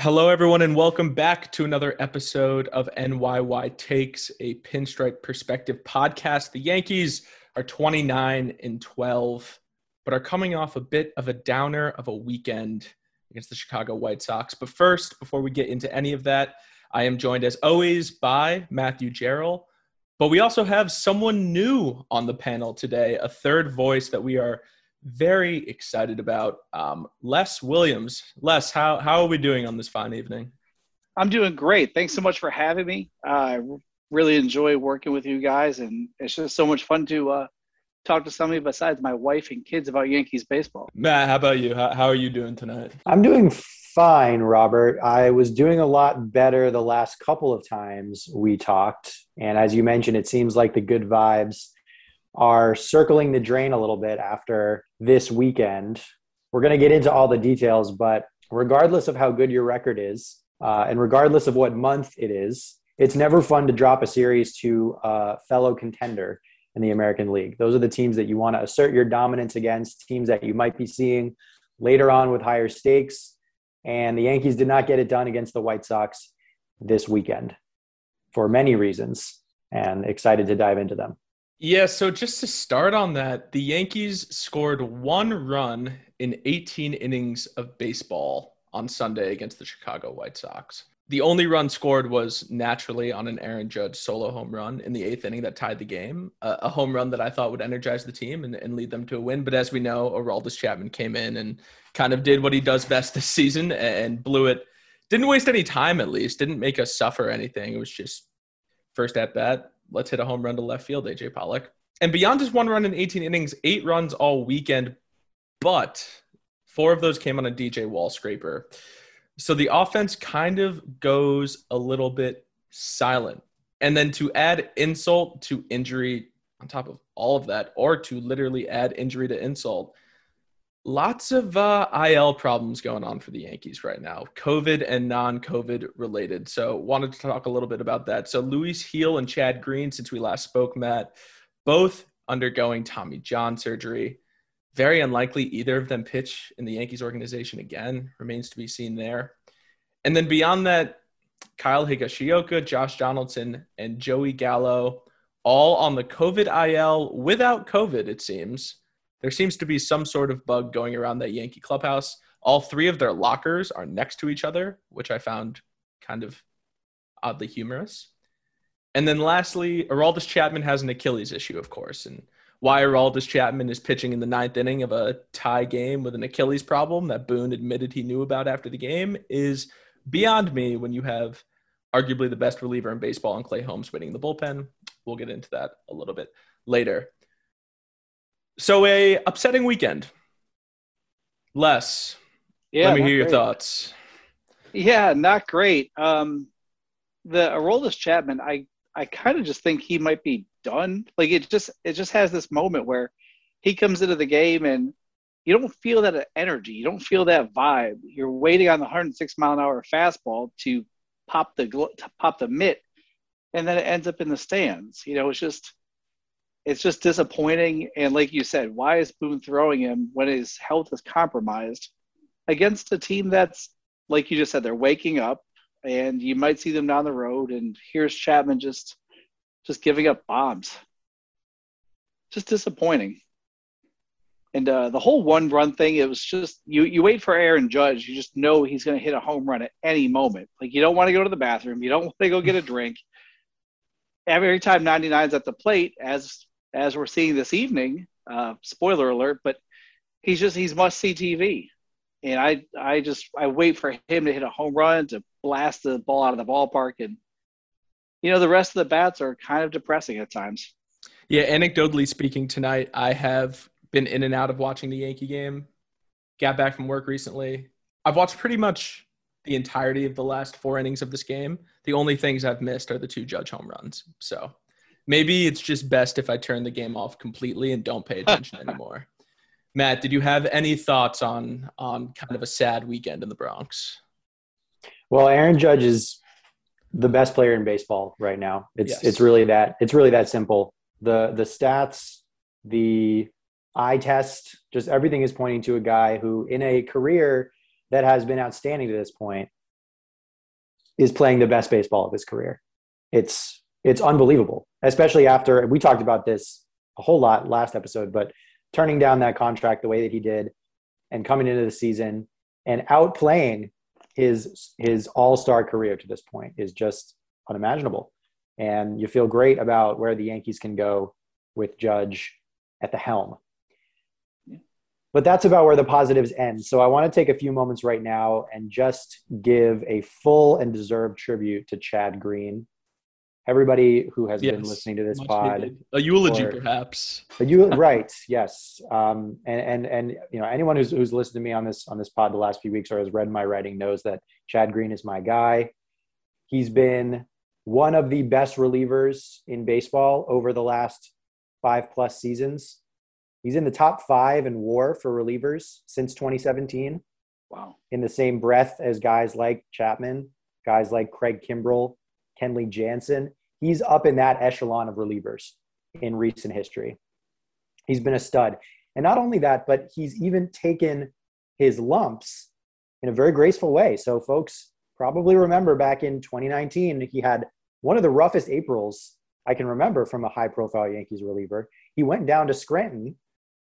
Hello, everyone, and welcome back to another episode of NYY Takes, a pinstripe perspective podcast. The Yankees are 29 and 12, but are coming off a bit of a downer of a weekend against the Chicago White Sox. But first, before we get into any of that, I am joined as always by Matthew Gerald. But we also have someone new on the panel today, a third voice that we are very excited about. Um, Les Williams. Les, how, how are we doing on this fine evening? I'm doing great. Thanks so much for having me. Uh, I really enjoy working with you guys, and it's just so much fun to uh, talk to somebody besides my wife and kids about Yankees baseball. Matt, how about you? How, how are you doing tonight? I'm doing fine, Robert. I was doing a lot better the last couple of times we talked. And as you mentioned, it seems like the good vibes are circling the drain a little bit after this weekend. We're going to get into all the details, but regardless of how good your record is, uh, and regardless of what month it is, it's never fun to drop a series to a fellow contender in the American League. Those are the teams that you want to assert your dominance against, teams that you might be seeing later on with higher stakes. And the Yankees did not get it done against the White Sox this weekend for many reasons, and excited to dive into them. Yeah, so just to start on that, the Yankees scored one run in 18 innings of baseball on Sunday against the Chicago White Sox. The only run scored was naturally on an Aaron Judge solo home run in the eighth inning that tied the game, uh, a home run that I thought would energize the team and, and lead them to a win. But as we know, Aroldis Chapman came in and kind of did what he does best this season and blew it. Didn't waste any time, at least. Didn't make us suffer anything. It was just first at bat, let's hit a home run to left field, AJ Pollock. And beyond just one run in 18 innings, eight runs all weekend, but four of those came on a DJ wall scraper. So the offense kind of goes a little bit silent. And then to add insult to injury on top of all of that, or to literally add injury to insult, lots of uh, IL problems going on for the Yankees right now, COVID and non-COVID related. So wanted to talk a little bit about that. So Luis Gil and Chad Green, since we last spoke, Matt, both undergoing Tommy John surgery. Very unlikely either of them pitch in the Yankees organization again. Remains to be seen there. And then beyond that, Kyle Higashioka, Josh Donaldson, and Joey Gallo, all on the COVID IL without COVID, it seems there seems to be some sort of bug going around that Yankee clubhouse. All three of their lockers are next to each other, which I found kind of oddly humorous. And then lastly, Aroldis Chapman has an Achilles issue, of course. And why Aroldis Chapman is pitching in the ninth inning of a tie game with an Achilles problem that Boone admitted he knew about after the game is beyond me when you have arguably the best reliever in baseball and Clay Holmes winning the bullpen. We'll get into that a little bit later. So a upsetting weekend. Les, yeah, let me hear your thoughts. Yeah, not great. Um, the Aroldis Chapman, I I kind of just think he might be done. Like it just it just has this moment where he comes into the game and you don't feel that energy, you don't feel that vibe. You're waiting on the 106 mile an hour fastball to pop the to pop the mitt, and then it ends up in the stands. You know, it's just it's just disappointing. And like you said, why is Boone throwing him when his health is compromised against a team that's, like you just said, they're waking up and you might see them down the road. And here's Chapman just, just giving up bombs. Just disappointing. And uh, the whole one run thing, it was just you. You wait for Aaron Judge. You just know he's going to hit a home run at any moment. Like you don't want to go to the bathroom. You don't want to go get a drink. Every time 99's at the plate, as as we're seeing this evening. Uh, spoiler alert, but he's just he's must see TV, and I I just I wait for him to hit a home run to blast the ball out of the ballpark, and you know the rest of the bats are kind of depressing at times. Yeah, anecdotally speaking, tonight I have been in and out of watching the Yankee game. Got back from work recently. I've watched pretty much the entirety of the last four innings of this game. The only things I've missed are the two Judge home runs. So maybe it's just best if I turn the game off completely and don't pay attention anymore. Matt, did you have any thoughts on on kind of a sad weekend in the Bronx? Well, Aaron Judge is the best player in baseball right now. It's yes. it's really that it's really that simple. The the stats, the eye test, just everything is pointing to a guy who in a career that has been outstanding to this point is playing the best baseball of his career. It's it's unbelievable, especially after we talked about this a whole lot last episode, but turning down that contract the way that he did and coming into the season and outplaying his his all-star career to this point is just unimaginable. And you feel great about where the Yankees can go with Judge at the helm. But that's about where the positives end. So I want to take a few moments right now and just give a full and deserved tribute to Chad Green. Everybody who has yes, been listening to this pod, needed. a eulogy, perhaps. A right? Yes, um, and and and you know anyone who's who's listened to me on this on this pod the last few weeks or has read my writing knows that Chad Green is my guy. He's been one of the best relievers in baseball over the last five plus seasons. He's in the top five in WAR for relievers since 2017. Wow. In the same breath as guys like Chapman, guys like Craig Kimbrel, Kenley Jansen. He's up in that echelon of relievers in recent history. He's been a stud. And not only that, but he's even taken his lumps in a very graceful way. So, folks probably remember back in 2019, he had one of the roughest Aprils I can remember from a high profile Yankees reliever. He went down to Scranton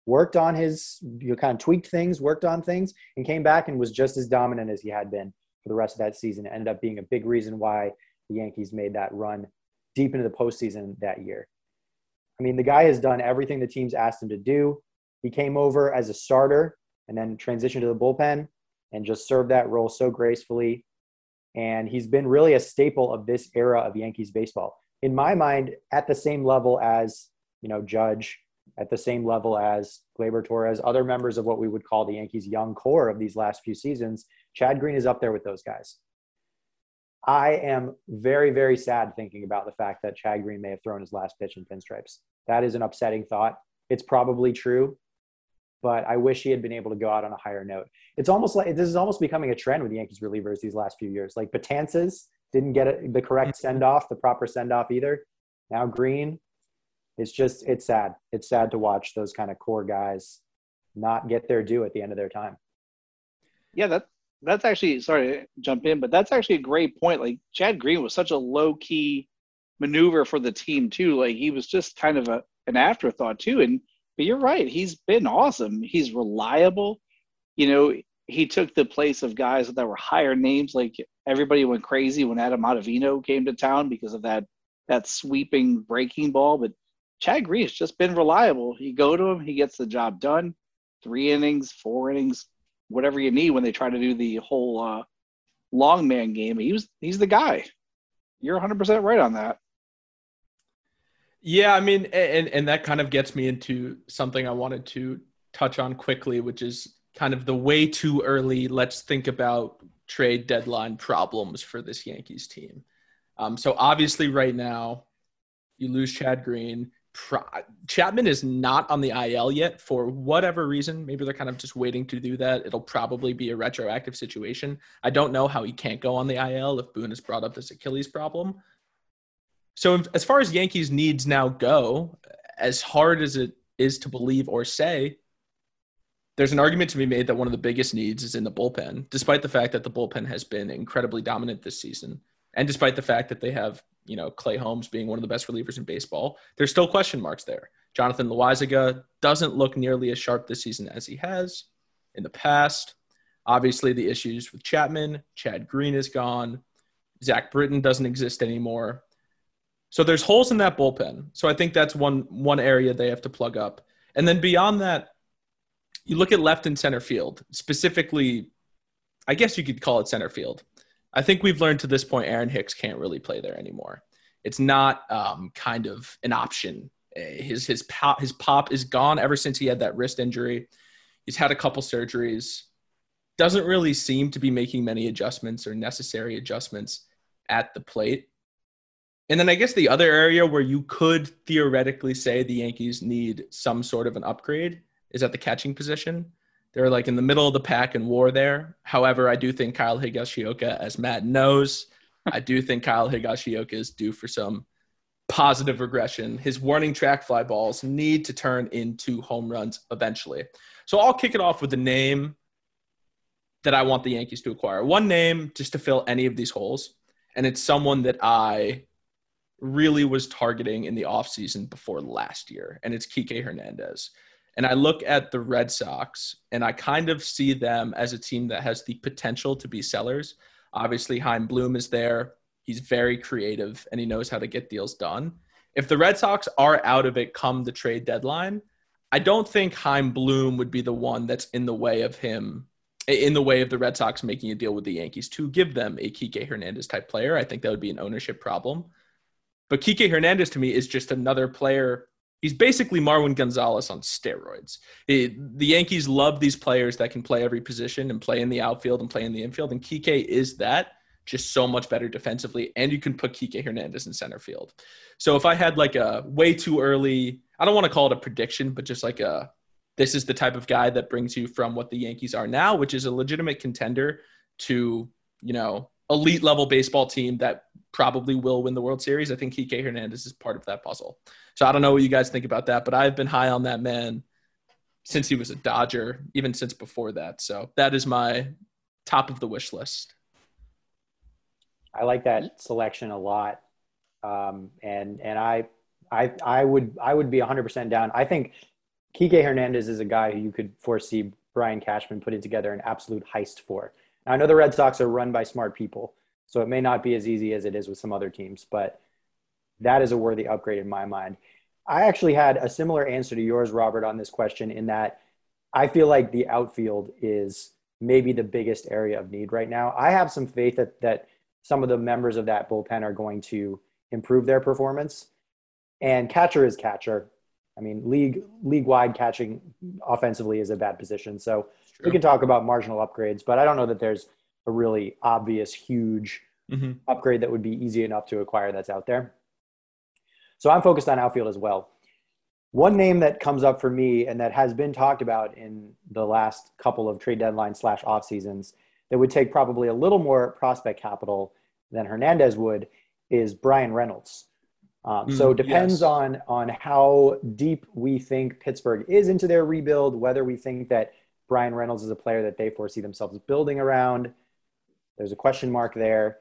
worked on his, you know, kind of tweaked things, worked on things, and came back and was just as dominant as he had been for the rest of that season. It ended up being a big reason why the Yankees made that run deep into the postseason that year. I mean, the guy has done everything the teams asked him to do. He came over as a starter and then transitioned to the bullpen and just served that role so gracefully. And he's been really a staple of this era of Yankees baseball. In my mind, at the same level as, you know, Judge at the same level as Gleyber Torres, other members of what we would call the Yankees' young core of these last few seasons. Chad Green is up there with those guys. I am very, very sad thinking about the fact that Chad Green may have thrown his last pitch in pinstripes. That is an upsetting thought. It's probably true, but I wish he had been able to go out on a higher note. It's almost like this is almost becoming a trend with the Yankees relievers these last few years. Like Betances didn't get the correct mm-hmm. send off, the proper send off either. Now Green, it's just it's sad. It's sad to watch those kind of core guys not get their due at the end of their time. Yeah, that that's actually sorry to jump in, but that's actually a great point. Like Chad Green was such a low key maneuver for the team too. Like he was just kind of a an afterthought too. And but you're right, he's been awesome. He's reliable. You know, he took the place of guys that were higher names. Like everybody went crazy when Adam Ottavino came to town because of that that sweeping breaking ball. But Chad Green's just been reliable. You go to him, he gets the job done. Three innings, four innings, whatever you need when they try to do the whole uh, long man game. He was he's the guy. You're 100% right on that. Yeah, I mean, and and that kind of gets me into something I wanted to touch on quickly, which is kind of the way too early. Let's think about trade deadline problems for this Yankees team. Um, so obviously, right now, you lose Chad Green. Pro- Chapman is not on the IL yet for whatever reason. Maybe they're kind of just waiting to do that. It'll probably be a retroactive situation. I don't know how he can't go on the IL if Boone has brought up this Achilles problem. So, as far as Yankees' needs now go, as hard as it is to believe or say, there's an argument to be made that one of the biggest needs is in the bullpen, despite the fact that the bullpen has been incredibly dominant this season, and despite the fact that they have you know, Clay Holmes being one of the best relievers in baseball, there's still question marks there. Jonathan Loaisiga doesn't look nearly as sharp this season as he has in the past. Obviously, the issues with Chapman, Chad Green is gone, Zach Britton doesn't exist anymore. So there's holes in that bullpen. So I think that's one one area they have to plug up. And then beyond that, you look at left and center field, specifically, I guess you could call it center field. I think we've learned to this point Aaron Hicks can't really play there anymore. It's not um, kind of an option. His his pop his pop is gone ever since he had that wrist injury. He's had a couple surgeries. Doesn't really seem to be making many adjustments or necessary adjustments at the plate. And then I guess the other area where you could theoretically say the Yankees need some sort of an upgrade is at the catching position. They're like in the middle of the pack in WAR there. However, I do think Kyle Higashioka, as Matt knows, I do think Kyle Higashioka is due for some positive regression. His warning track fly balls need to turn into home runs eventually. So I'll kick it off with the name that I want the Yankees to acquire. One name just to fill any of these holes. and it's someone that I really was targeting in the offseason before last year, and it's Kike Hernandez. And I look at the Red Sox and I kind of see them as a team that has the potential to be sellers. Obviously, Chaim Bloom is there. He's very creative and he knows how to get deals done. If the Red Sox are out of it come the trade deadline, I don't think Chaim Bloom would be the one that's in the way of him, in the way of the Red Sox making a deal with the Yankees to give them a Kike Hernandez type player. I think that would be an ownership problem. But Kike Hernandez to me is just another player he's basically Marwin Gonzalez on steroids. It, the Yankees love these players that can play every position and play in the outfield and play in the infield, and Kike is that. Just so much better defensively, and you can put Kike Hernandez in center field. So if I had like a way too early, I don't want to call it a prediction, but just like a this is the type of guy that brings you from what the Yankees are now, which is a legitimate contender, to you know elite level baseball team that probably will win the World Series. I think Kike Hernandez is part of that puzzle. So I don't know what you guys think about that, but I've been high on that man since he was a Dodger, even since before that. So that is my top of the wish list. I like that selection a lot, um, and and I I I would I would be 100 percent down. I think Kike Hernandez is a guy who you could foresee Brian Cashman putting together an absolute heist for. Now, I know the Red Sox are run by smart people, so it may not be as easy as it is with some other teams, but that is a worthy upgrade in my mind. I actually had a similar answer to yours, Robert, on this question in that I feel like the outfield is maybe the biggest area of need right now. I have some faith that, that some of the members of that bullpen are going to improve their performance. And catcher is catcher. I mean, league league wide catching offensively is a bad position. So we can talk about marginal upgrades, but I don't know that there's a really obvious, huge mm-hmm. upgrade that would be easy enough to acquire that's out there. So I'm focused on outfield as well. One name that comes up for me and that has been talked about in the last couple of trade deadline slash off seasons that would take probably a little more prospect capital than Hernandez would is Bryan Reynolds. Um, mm, so it depends yes. on on how deep we think Pittsburgh is into their rebuild, whether we think that Bryan Reynolds is a player that they foresee themselves building around. There's a question mark there.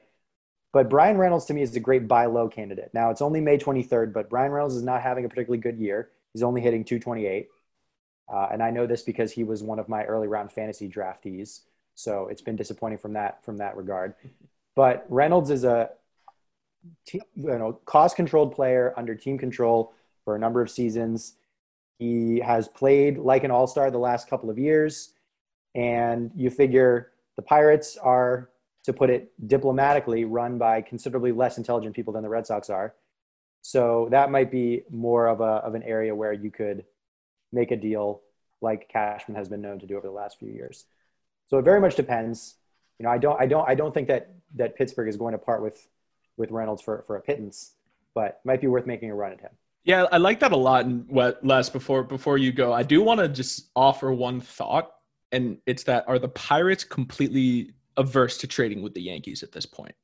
But Bryan Reynolds to me is a great buy low candidate. Now it's only May 23rd, but Bryan Reynolds is not having a particularly good year. He's only hitting 228. Uh, and I know this because he was one of my early round fantasy draftees. So it's been disappointing from that from that regard. But Reynolds is a you know cost controlled player under team control for a number of seasons. He has played like an all star the last couple of years. And you figure the Pirates are, to put it diplomatically, run by considerably less intelligent people than the Red Sox are. So that might be more of, a, of an area where you could make a deal like Cashman has been known to do over the last few years. So it very much depends. You know, I don't, I don't, I don't think that that Pittsburgh is going to part with with Reynolds for for a pittance, but might be worth making a run at him. Yeah, I like that a lot. And what, Les, before before you go, I do want to just offer one thought, and it's that are the Pirates completely averse to trading with the Yankees at this point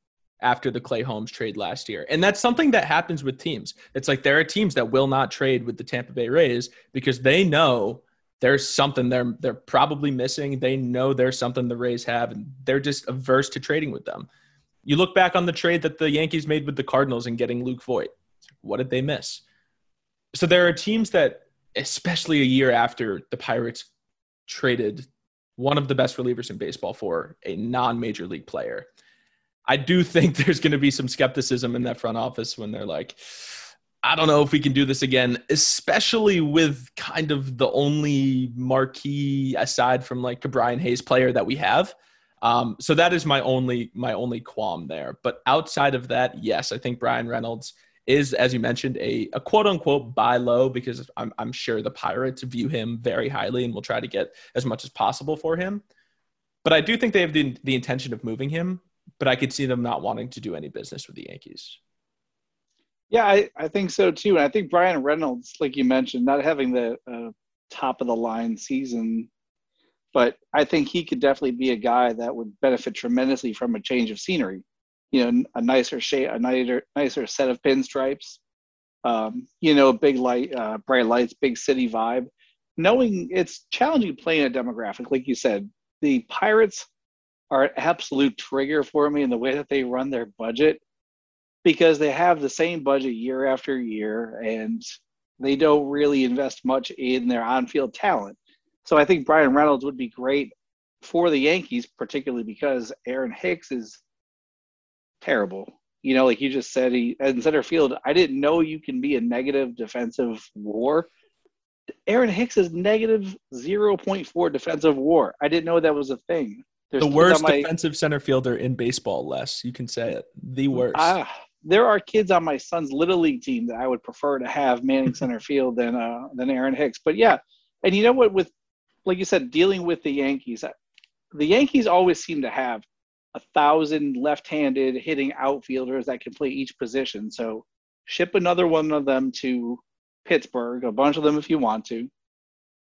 after the Clay Holmes trade last year? And that's something that happens with teams. It's like there are teams that will not trade with the Tampa Bay Rays because they know there's something they're they're probably missing. They know there's something the Rays have, and they're just averse to trading with them. You look back on the trade that the Yankees made with the Cardinals and getting Luke Voit. What did they miss? so there are teams that, especially a year after the Pirates traded one of the best relievers in baseball for a non-major league player. I do think there's going to be some skepticism in that front office when they're like, I don't know if we can do this again, especially with kind of the only marquee aside from like a Brian Hayes player that we have. Um, so that is my only my only qualm there. But outside of that, yes, I think Bryan Reynolds is, as you mentioned, a, a quote unquote buy low because I'm, I'm sure the Pirates view him very highly and will try to get as much as possible for him. But I do think they have the, the intention of moving him, but I could see them not wanting to do any business with the Yankees. Yeah, I, I think so too. And I think Bryan Reynolds, like you mentioned, not having the uh, top of the line season, but I think he could definitely be a guy that would benefit tremendously from a change of scenery you know a nicer shape, a nicer nicer set of pinstripes. Um, you know, big light, uh, bright lights, big city vibe. Knowing it's challenging playing a demographic, like you said, the Pirates are an absolute trigger for me in the way that they run their budget because they have the same budget year after year and they don't really invest much in their on-field talent. So I think Bryan Reynolds would be great for the Yankees, particularly because Aaron Hicks is terrible. You know, like you just said, he in center field. I didn't know you can be a negative defensive WAR. Aaron Hicks is negative zero point four defensive WAR. I didn't know that was a thing. There's the worst my, defensive center fielder in baseball. Les you can say it. The worst. Ah, there are kids on my son's little league team that I would prefer to have manning center field than uh, than Aaron Hicks. But yeah, and you know what? With like you said, dealing with the Yankees, the Yankees always seem to have a thousand left-handed hitting outfielders that can play each position. So ship another one of them to Pittsburgh, a bunch of them if you want to,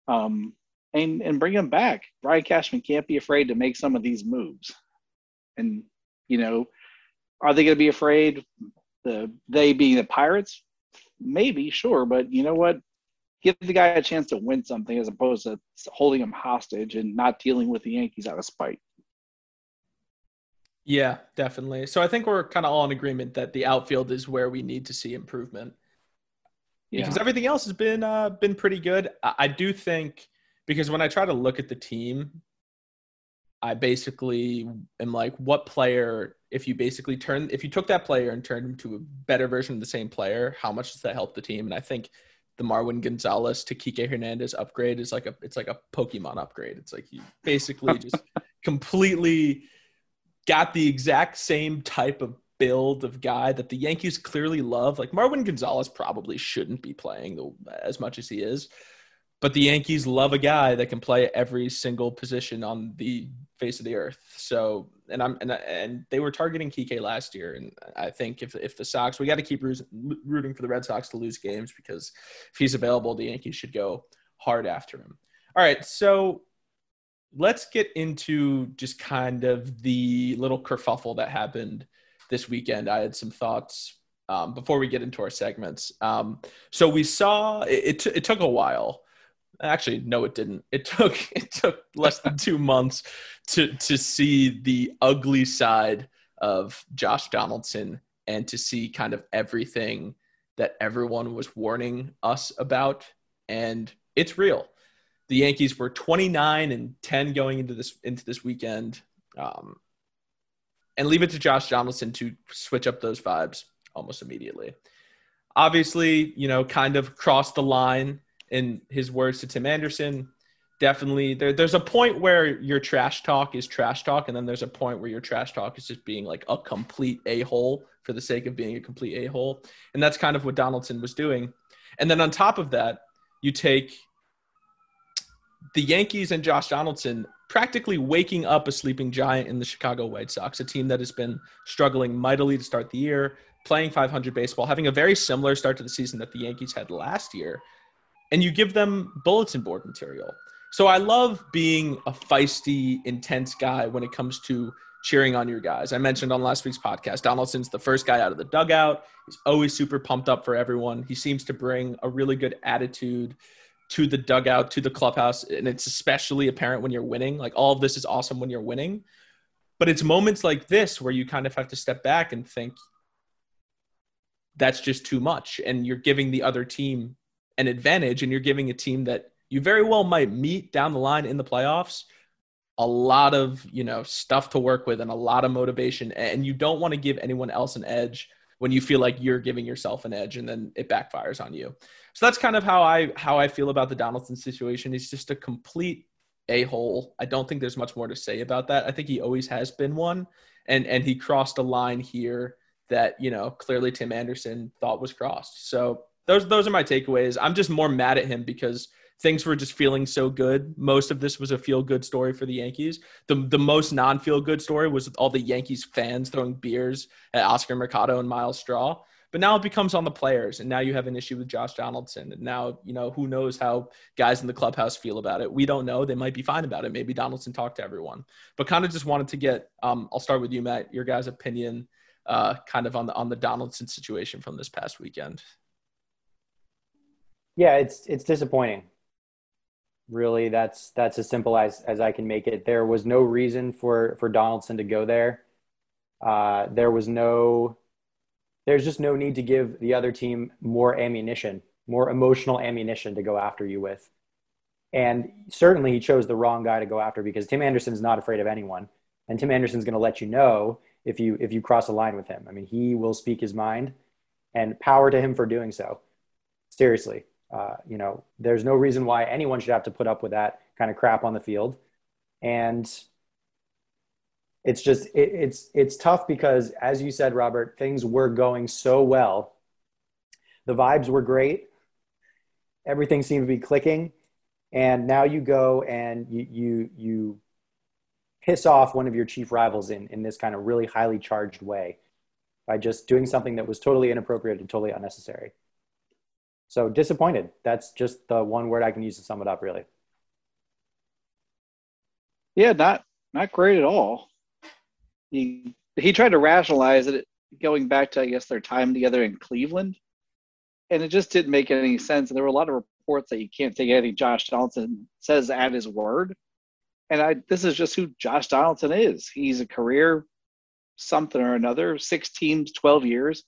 um, and and bring them back. Brian Cashman can't be afraid to make some of these moves, and you know are they going to be afraid? The they being the Pirates, maybe, sure, but you know what? Give the guy a chance to win something as opposed to holding him hostage and not dealing with the Yankees out of spite. Yeah, definitely. So I think we're kind of all in agreement that the outfield is where we need to see improvement. Yeah. Because everything else has been uh, been pretty good. I, I do think because when I try to look at the team, I basically am like, what player if you basically turn if you took that player and turned him to a better version of the same player, how much does that help the team? And I think the Marwin Gonzalez to Kike Hernandez upgrade is like a it's like a Pokemon upgrade. It's like you basically just completely got the exact same type of build of guy that the Yankees clearly love. Like Marwin Gonzalez probably shouldn't be playing as much as he is, but the Yankees love a guy that can play every single position on the face of the earth. So and I'm and and they were targeting Kike last year, and I think if if the Sox, we got to keep rooting for the Red Sox to lose games because if he's available, the Yankees should go hard after him. All right, so let's get into just kind of the little kerfuffle that happened this weekend. I had some thoughts um, before we get into our segments. Um, so we saw it, it, t- it took a while actually no it didn't it took it took less than two months to to see the ugly side of josh donaldson and to see kind of everything that everyone was warning us about and it's real the yankees were 29 and 10 going into this into this weekend um, and leave it to josh donaldson to switch up those vibes almost immediately. Obviously you know kind of crossed the line in his words to Tim Anderson, definitely there, there's a point where your trash talk is trash talk, and then there's a point where your trash talk is just being like a complete a hole for the sake of being a complete a hole, and that's kind of what Donaldson was doing. And then on top of that, you take the Yankees and Josh Donaldson practically waking up a sleeping giant in the Chicago White Sox, a team that has been struggling mightily to start the year, playing 500 baseball, having a very similar start to the season that the Yankees had last year and you give them bulletin board material. So I love being a feisty, intense guy when it comes to cheering on your guys. I mentioned on last week's podcast, Donaldson's the first guy out of the dugout. He's always super pumped up for everyone. He seems to bring a really good attitude to the dugout, to the clubhouse, and it's especially apparent when you're winning. Like all of this is awesome when you're winning. But it's moments like this where you kind of have to step back and think that's just too much and you're giving the other team an advantage and you're giving a team that you very well might meet down the line in the playoffs a lot of you know stuff to work with and a lot of motivation and you don't want to give anyone else an edge when you feel like you're giving yourself an edge and then it backfires on you so that's kind of how i how i feel about the donaldson situation he's just a complete a-hole i don't think there's much more to say about that i think he always has been one and and he crossed a line here that you know clearly tim anderson thought was crossed so those those are my takeaways. I'm just more mad at him because things were just feeling so good. Most of this was a feel good story for the Yankees. The the most non feel good story was all the Yankees fans throwing beers at Oscar Mercado and Myles Straw. But now it becomes on the players, and now you have an issue with Josh Donaldson. And now, you know, who knows how guys in the clubhouse feel about it? We don't know. They might be fine about it. Maybe Donaldson talked to everyone. But kind of just wanted to get um, I'll start with you, Matt, your guys' opinion uh, kind of on the on the Donaldson situation from this past weekend. Yeah, it's it's disappointing. Really, that's that's as simple as as I can make it. There was no reason for for Donaldson to go there. Uh, there was no. There's just no need to give the other team more ammunition, more emotional ammunition to go after you with. And certainly, he chose the wrong guy to go after because Tim Anderson's not afraid of anyone, and Tim Anderson's going to let you know if you if you cross a line with him. I mean, he will speak his mind, and power to him for doing so. Seriously, uh, you know, there's no reason why anyone should have to put up with that kind of crap on the field, and it's just it, it's it's tough because, as you said, Robert, things were going so well. The vibes were great. Everything seemed to be clicking, and now you go and you you you piss off one of your chief rivals in in this kind of really highly charged way by just doing something that was totally inappropriate and totally unnecessary. So disappointed. That's just the one word I can use to sum it up, really. Yeah, not not great at all. He he tried to rationalize it going back to I guess their time together in Cleveland, and it just didn't make any sense. And there were a lot of reports that you can't take anything Josh Donaldson says at his word. And I this is just who Josh Donaldson is. He's a career something or another, six teams, twelve years,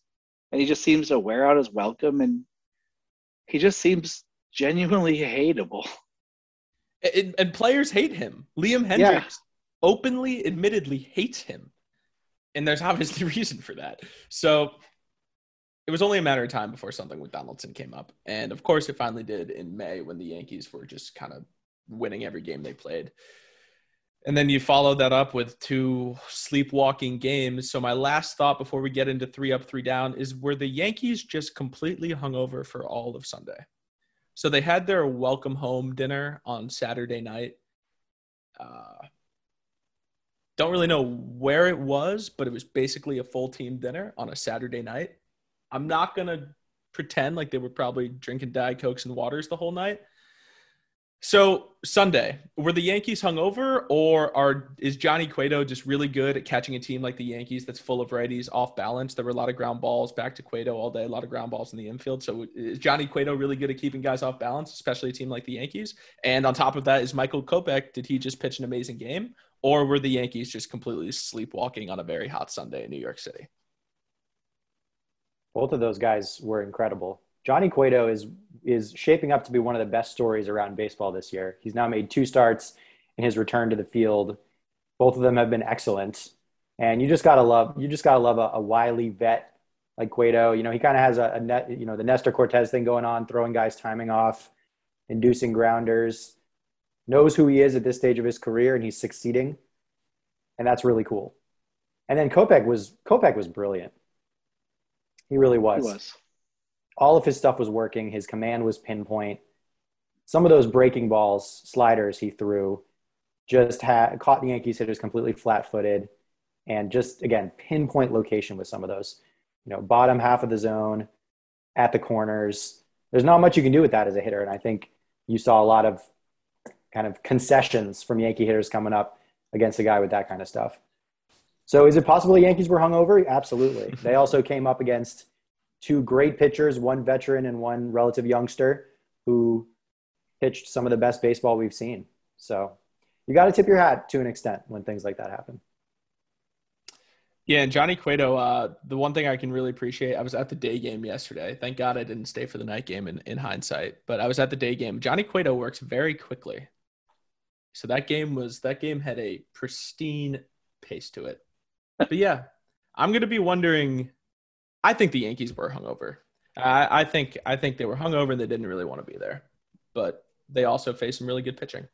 and he just seems to wear out his welcome and he just seems genuinely hateable. And, and players hate him. Liam Hendriks yeah. openly, admittedly hates him. And there's obviously reason for that. So it was only a matter of time before something with Donaldson came up. And of course, it finally did in May when the Yankees were just kind of winning every game they played. And then you follow that up with two sleepwalking games. So my last thought before we get into three up, three down is were the Yankees just completely hungover for all of Sunday? So they had their welcome home dinner on Saturday night. Uh, don't really know where it was, but it was basically a full team dinner on a Saturday night. I'm not gonna pretend like they were probably drinking Diet Cokes and waters the whole night so Sunday, were the Yankees hungover, or are is Johnny Cueto just really good at catching a team like the Yankees that's full of righties off balance? There were a lot of ground balls back to Cueto all day, a lot of ground balls in the infield. So is Johnny Cueto really good at keeping guys off balance, especially a team like the Yankees? And on top of that, is Michael Kopech? Did he just pitch an amazing game, or were the Yankees just completely sleepwalking on a very hot Sunday in New York City? Both of those guys were incredible. Johnny Cueto is is shaping up to be one of the best stories around baseball this year. He's now made two starts in his return to the field. Both of them have been excellent, and you just gotta love you just gotta love a, a wily vet like Cueto. You know, he kind of has a, a net, you know the Nestor Cortes thing going on, throwing guys timing off, inducing grounders. Knows who he is at this stage of his career, and he's succeeding, and that's really cool. And then Kopech was Kopech was brilliant. He really was. He was all of his stuff was working. His command was pinpoint. Some of those breaking balls, sliders he threw, just had caught the Yankees hitters completely flat-footed, and just again pinpoint location with some of those. You know, bottom half of the zone, at the corners. There's not much you can do with that as a hitter, and I think you saw a lot of kind of concessions from Yankee hitters coming up against a guy with that kind of stuff. So, is it possible the Yankees were hungover? Absolutely. they also came up against two great pitchers, one veteran and one relative youngster who pitched some of the best baseball we've seen. So you got to tip your hat to an extent when things like that happen. Yeah, and Johnny Cueto, uh, the one thing I can really appreciate, I was at the day game yesterday. Thank God I didn't stay for the night game in, in hindsight, but I was at the day game. Johnny Cueto works very quickly. So that game was that game had a pristine pace to it. But yeah, I'm gonna be wondering I think the Yankees were hungover. I, I think I think they were hungover and they didn't really want to be there, but they also faced some really good pitching.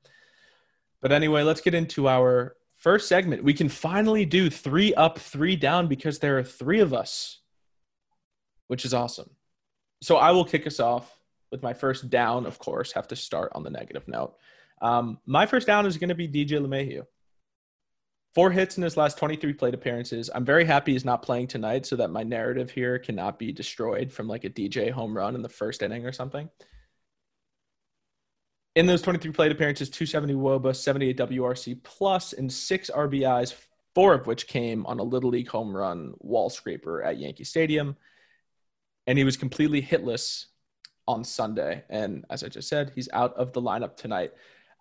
But anyway, let's get into our first segment. We can finally do three up, three down because there are three of us, which is awesome. So I will kick us off with my first down. Of course, have to start on the negative note. Um, my first down is going to be DJ LeMahieu. Four hits in his last 23 plate appearances. I'm very happy he's not playing tonight so that my narrative here cannot be destroyed from like a DJ home run in the first inning or something. In those 23 plate appearances, 270 WOBA, 78 WRC plus, and six RBIs, four of which came on a Little League home run wall scraper at Yankee Stadium. And he was completely hitless on Sunday. And as I just said, he's out of the lineup tonight.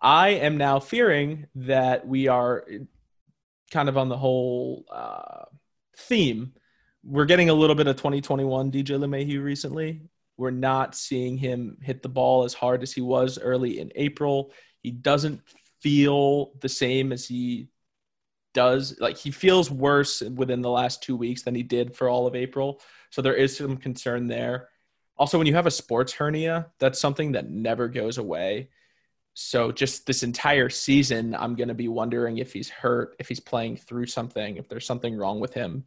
I am now fearing that we are kind of on the whole uh, theme. We're getting a little bit of 2021 DJ LeMahieu recently. We're not seeing him hit the ball as hard as he was early in April. He doesn't feel the same as he does. Like he feels worse within the last two weeks than he did for all of April. So there is some concern there. Also, when you have a sports hernia, that's something that never goes away. So just this entire season, I'm going to be wondering if he's hurt, if he's playing through something, if there's something wrong with him.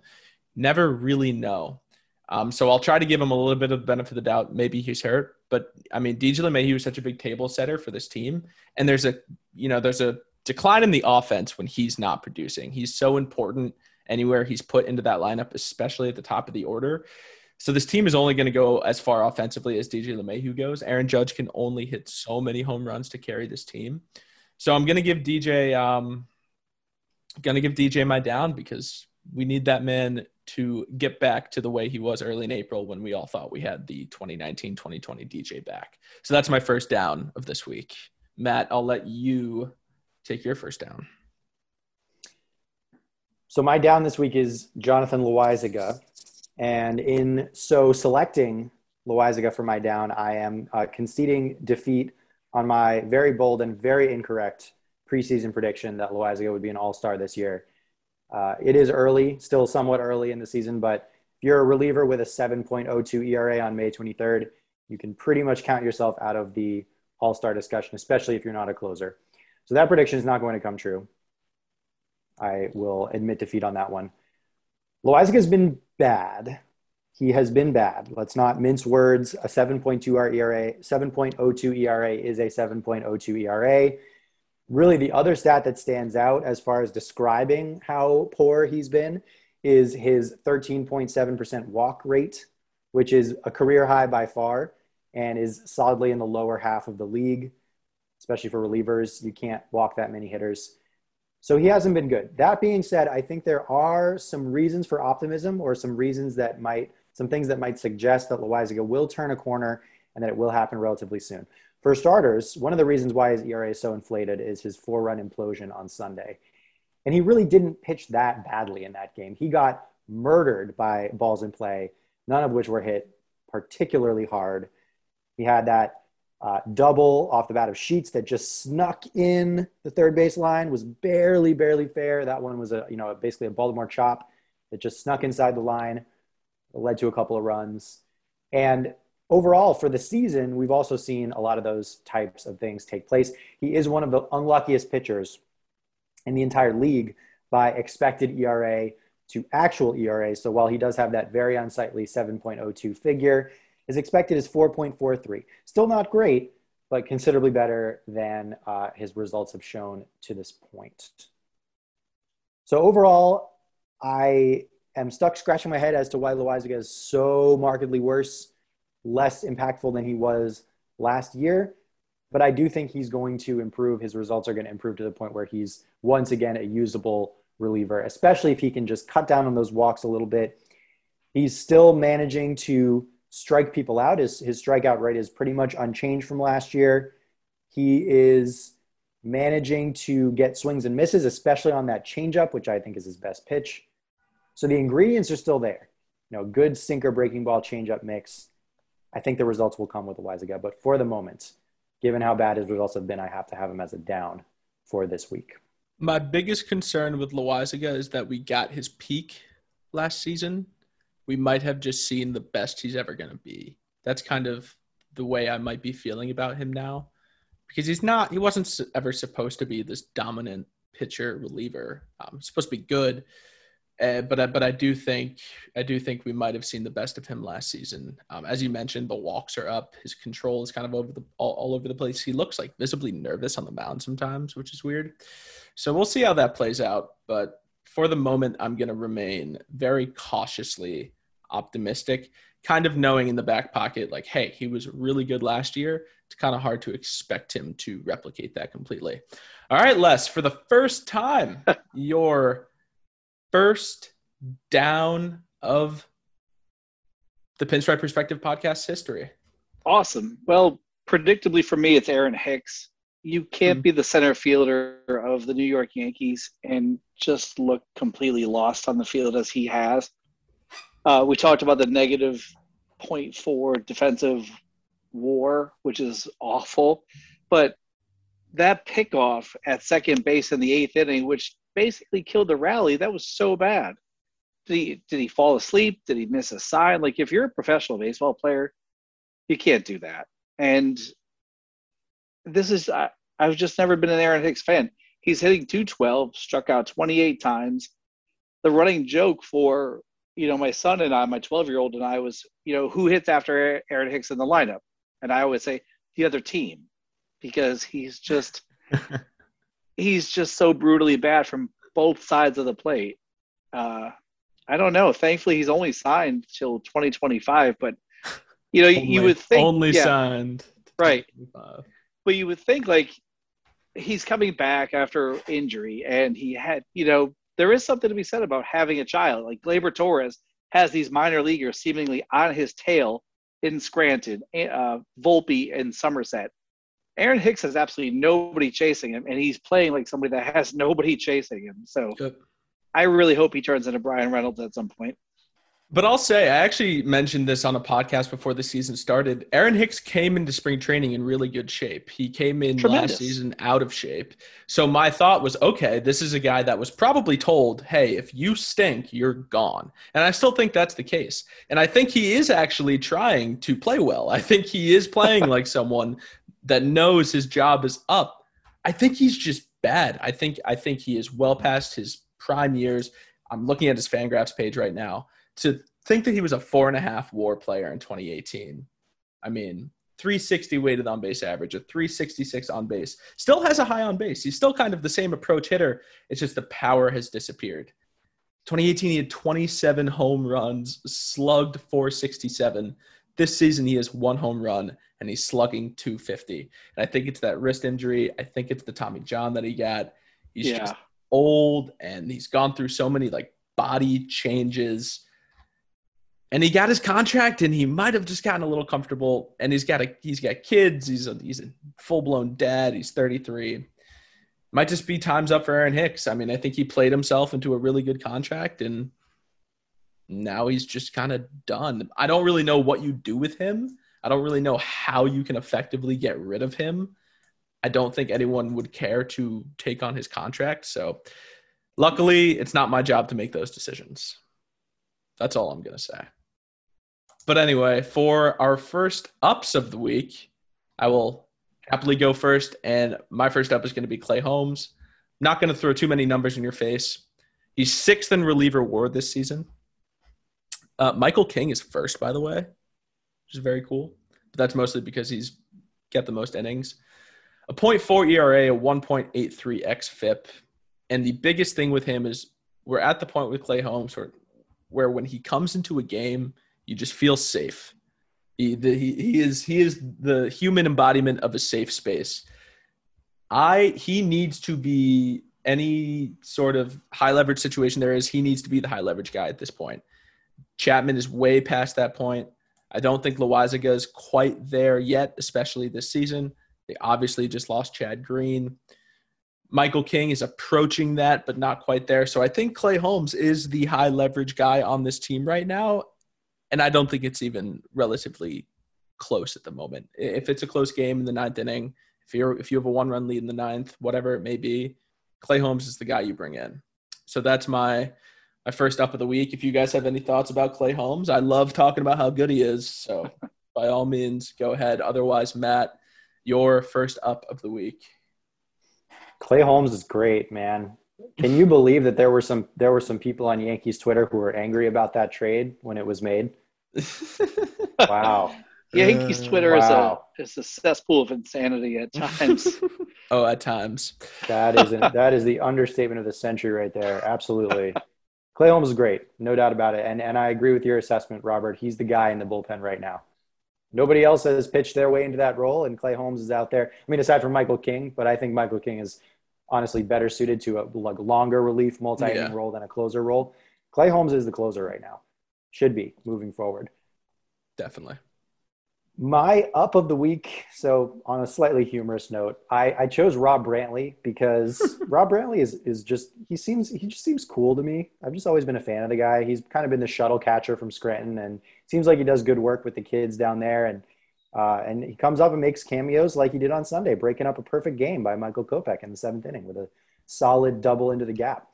Never really know. Um, so I'll try to give him a little bit of the benefit of the doubt. Maybe he's hurt, but I mean, DJ LeMahieu is such a big table setter for this team, and there's a you know there's a decline in the offense when he's not producing. He's so important anywhere he's put into that lineup, especially at the top of the order. So this team is only going to go as far offensively as DJ LeMahieu goes. Aaron Judge can only hit so many home runs to carry this team. So I'm going to give DJ um going to give DJ my down because we need that man to get back to the way he was early in April when we all thought we had the 2019-2020 DJ back. So that's my first down of this week. Matt, I'll let you take your first down. So my down this week is Jonathan Loaisiga. And in so selecting Loaisiga for my down, I am uh, conceding defeat on my very bold and very incorrect preseason prediction that Loaisiga would be an all-star this year. Uh, it is early, still somewhat early in the season, but if you're a reliever with a 7.02 ERA on May 23rd, you can pretty much count yourself out of the all-star discussion, especially if you're not a closer. So that prediction is not going to come true. I will admit defeat on that one. Loaisiga has been bad. He has been bad. Let's not mince words. A 7.2 ERA, 7.02 ERA is a 7.02 ERA. Really, the other stat that stands out as far as describing how poor he's been is his 13.7% walk rate, which is a career high by far and is solidly in the lower half of the league, especially for relievers. You can't walk that many hitters. So he hasn't been good. That being said, I think there are some reasons for optimism or some reasons that might, some things that might suggest that Loaisiga will turn a corner and that it will happen relatively soon. For starters, one of the reasons why his ERA is so inflated is his four run implosion on Sunday. And he really didn't pitch that badly in that game. He got murdered by balls in play, none of which were hit particularly hard. He had that uh, double off the bat of Sheets that just snuck in the third base line was barely, barely fair. That one was a you know basically a Baltimore chop that just snuck inside the line, led to a couple of runs. And overall, for the season, we've also seen a lot of those types of things take place. He is one of the unluckiest pitchers in the entire league by expected ERA to actual ERA. So while he does have that very unsightly 7.02 figure, his expected is 4.43. Still not great, but considerably better than uh, his results have shown to this point. So overall, I am stuck scratching my head as to why Loaisiga is so markedly worse, less impactful than he was last year. But I do think he's going to improve. His results are going to improve to the point where he's once again a usable reliever, especially if he can just cut down on those walks a little bit. He's still managing to strike people out. His, his strikeout rate is pretty much unchanged from last year. He is managing to get swings and misses, especially on that changeup, which I think is his best pitch. So the ingredients are still there. You know, good sinker breaking ball changeup mix. I think the results will come with Loaisiga, but for the moment, given how bad his results have been, I have to have him as a down for this week. My biggest concern with Loaisiga is that we got his peak last season we might have just seen the best he's ever going to be. That's kind of the way I might be feeling about him now because he's not, he wasn't ever supposed to be this dominant pitcher reliever. Um, supposed to be good. Uh, but I, but I do think I do think we might have seen the best of him last season. Um, as you mentioned, the walks are up. His control is kind of over the all, all, over the place. He looks like visibly nervous on the mound sometimes, which is weird. So we'll see how that plays out. But for the moment, I'm going to remain very cautiously optimistic, kind of knowing in the back pocket, like, hey, he was really good last year. It's kind of hard to expect him to replicate that completely. All right, Les, for the first time, your first down of the Pinstripe Perspective podcast history. Awesome. Well, predictably for me, it's Aaron Hicks. You can't Hmm. be the center fielder of the New York Yankees and just look completely lost on the field as he has. Uh, we talked about the negative 0.4 defensive WAR, which is awful. But that pickoff at second base in the eighth inning, which basically killed the rally, that was so bad. Did he did he fall asleep? Did he miss a sign? Like if you're a professional baseball player, you can't do that. And this is I, I've just never been an Aaron Hicks fan. He's hitting 212, struck out 28 times. The running joke for you know my son and I, my 12 year old and I was you know who hits after Aaron Hicks in the lineup, and I always say the other team because he's just he's just so brutally bad from both sides of the plate. Uh, I don't know. Thankfully, he's only signed till 2025, but you know, you would think only yeah, signed. Right. but you would think like he's coming back after injury and he had you know there is something to be said about having a child like Gleyber Torres has these minor leaguers seemingly on his tail in Scranton, uh, Volpe in Somerset. Aaron Hicks has absolutely nobody chasing him, and he's playing like somebody that has nobody chasing him. So Yep. I really hope he turns into Bryan Reynolds at some point. But I'll say, I actually mentioned this on a podcast before the season started. Aaron Hicks came into spring training in really good shape. He came in Tremendous. last season out of shape. So my thought was, okay, this is a guy that was probably told, hey, if you stink, you're gone. And I still think that's the case. And I think he is actually trying to play well. I think he is playing like someone that knows his job is up. I think he's just bad. I think I think he is well past his prime years. I'm looking at his Fangraphs page right now to think that he was a four and a half WAR player in 2018. I mean, 360 weighted on base average, a 366 on base. Still has a high on base. He's still kind of the same approach hitter. It's just the power has disappeared. 2018, he had 27 home runs, slugged 467. This season, he has one home run and he's slugging 250. And I think it's that wrist injury. I think it's the Tommy John that he got. He's yeah, just old and he's gone through so many like body changes and he got his contract and he might have just gotten a little comfortable. And he's got a he's got kids. He's a he's a full-blown dad. He's 33 might just be time's up for Aaron Hicks. I mean I think he played himself into a really good contract and now he's just kind of done. I don't really know what you do with him. I don't really know how you can effectively get rid of him. I don't think anyone would care to take on his contract. So luckily it's not my job to make those decisions. That's all I'm going to say. But anyway, for our first ups of the week, I will happily go first. And my first up is going to be Clay Holmes. Not going to throw too many numbers in your face. He's sixth in reliever WAR this season. Uh, Michael King is first, by the way, which is very cool. But that's mostly because he's got the most innings. A 0.4 ERA, a 1.83 xFIP. And the biggest thing with him is we're at the point with Clay Holmes where where when he comes into a game, you just feel safe. He, the, he, he is he is the human embodiment of a safe space. I he needs to be any sort of high leverage situation there is. He needs to be the high leverage guy at this point. Chapman is way past that point. I don't think Loaisiga is quite there yet, especially this season. They obviously just lost Chad Green. Michael King is approaching that, but not quite there. So I think Clay Holmes is the high leverage guy on this team right now. And I don't think it's even relatively close at the moment. If it's a close game in the ninth inning, if you're if you have a one run lead in the ninth, whatever it may be, Clay Holmes is the guy you bring in. So that's my my first up of the week. If you guys have any thoughts about Clay Holmes, I love talking about how good he is. So by all means, go ahead. Otherwise, Matt, your first up of the week. Clay Holmes is great, man. Can you believe that there were some there were some people on Yankees Twitter who were angry about that trade when it was made? Wow. Yankees Uh, Twitter wow. is a is a cesspool of insanity at times. oh, at times. That is an, that is the understatement of the century right there. Absolutely. Clay Holmes is great, no doubt about it. And and I agree with your assessment, Robert. He's the guy in the bullpen right now. Nobody else has pitched their way into that role, and Clay Holmes is out there. I mean, aside from Michael King, but I think Michael King is honestly better suited to a like longer relief multi-inning Yeah. role than a closer role. Clay Holmes is the closer right now. Should be moving forward. Definitely. My up of the week. So, on a slightly humorous note, I, I chose Rob Brantly because Rob Brantly is is just he seems he just seems cool to me. I've just always been a fan of the guy. He's kind of been the shuttle catcher from Scranton, and seems like he does good work with the kids down there. And uh, and he comes up and makes cameos like he did on Sunday, breaking up a perfect game by Michael Kopech in the seventh inning with a solid double into the gap.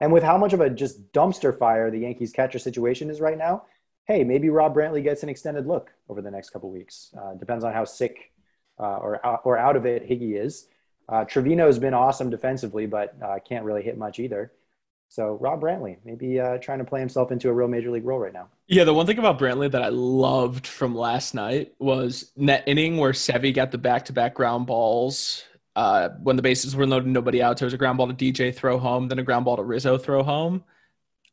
And with how much of a just dumpster fire the Yankees catcher situation is right now, hey, maybe Rob Brantly gets an extended look over the next couple weeks. Uh, depends on how sick uh, or or out of it Higgy is. Uh, Trevino has been awesome defensively, but uh, can't really hit much either. So Rob Brantly, maybe uh, trying to play himself into a real major league role right now. Yeah, the one thing about Brantly that I loved from last night was net inning where Sevy got the back-to-back ground balls uh, when the bases were loaded, nobody out. So it was a ground ball to DJ throw home, then a ground ball to Rizzo throw home.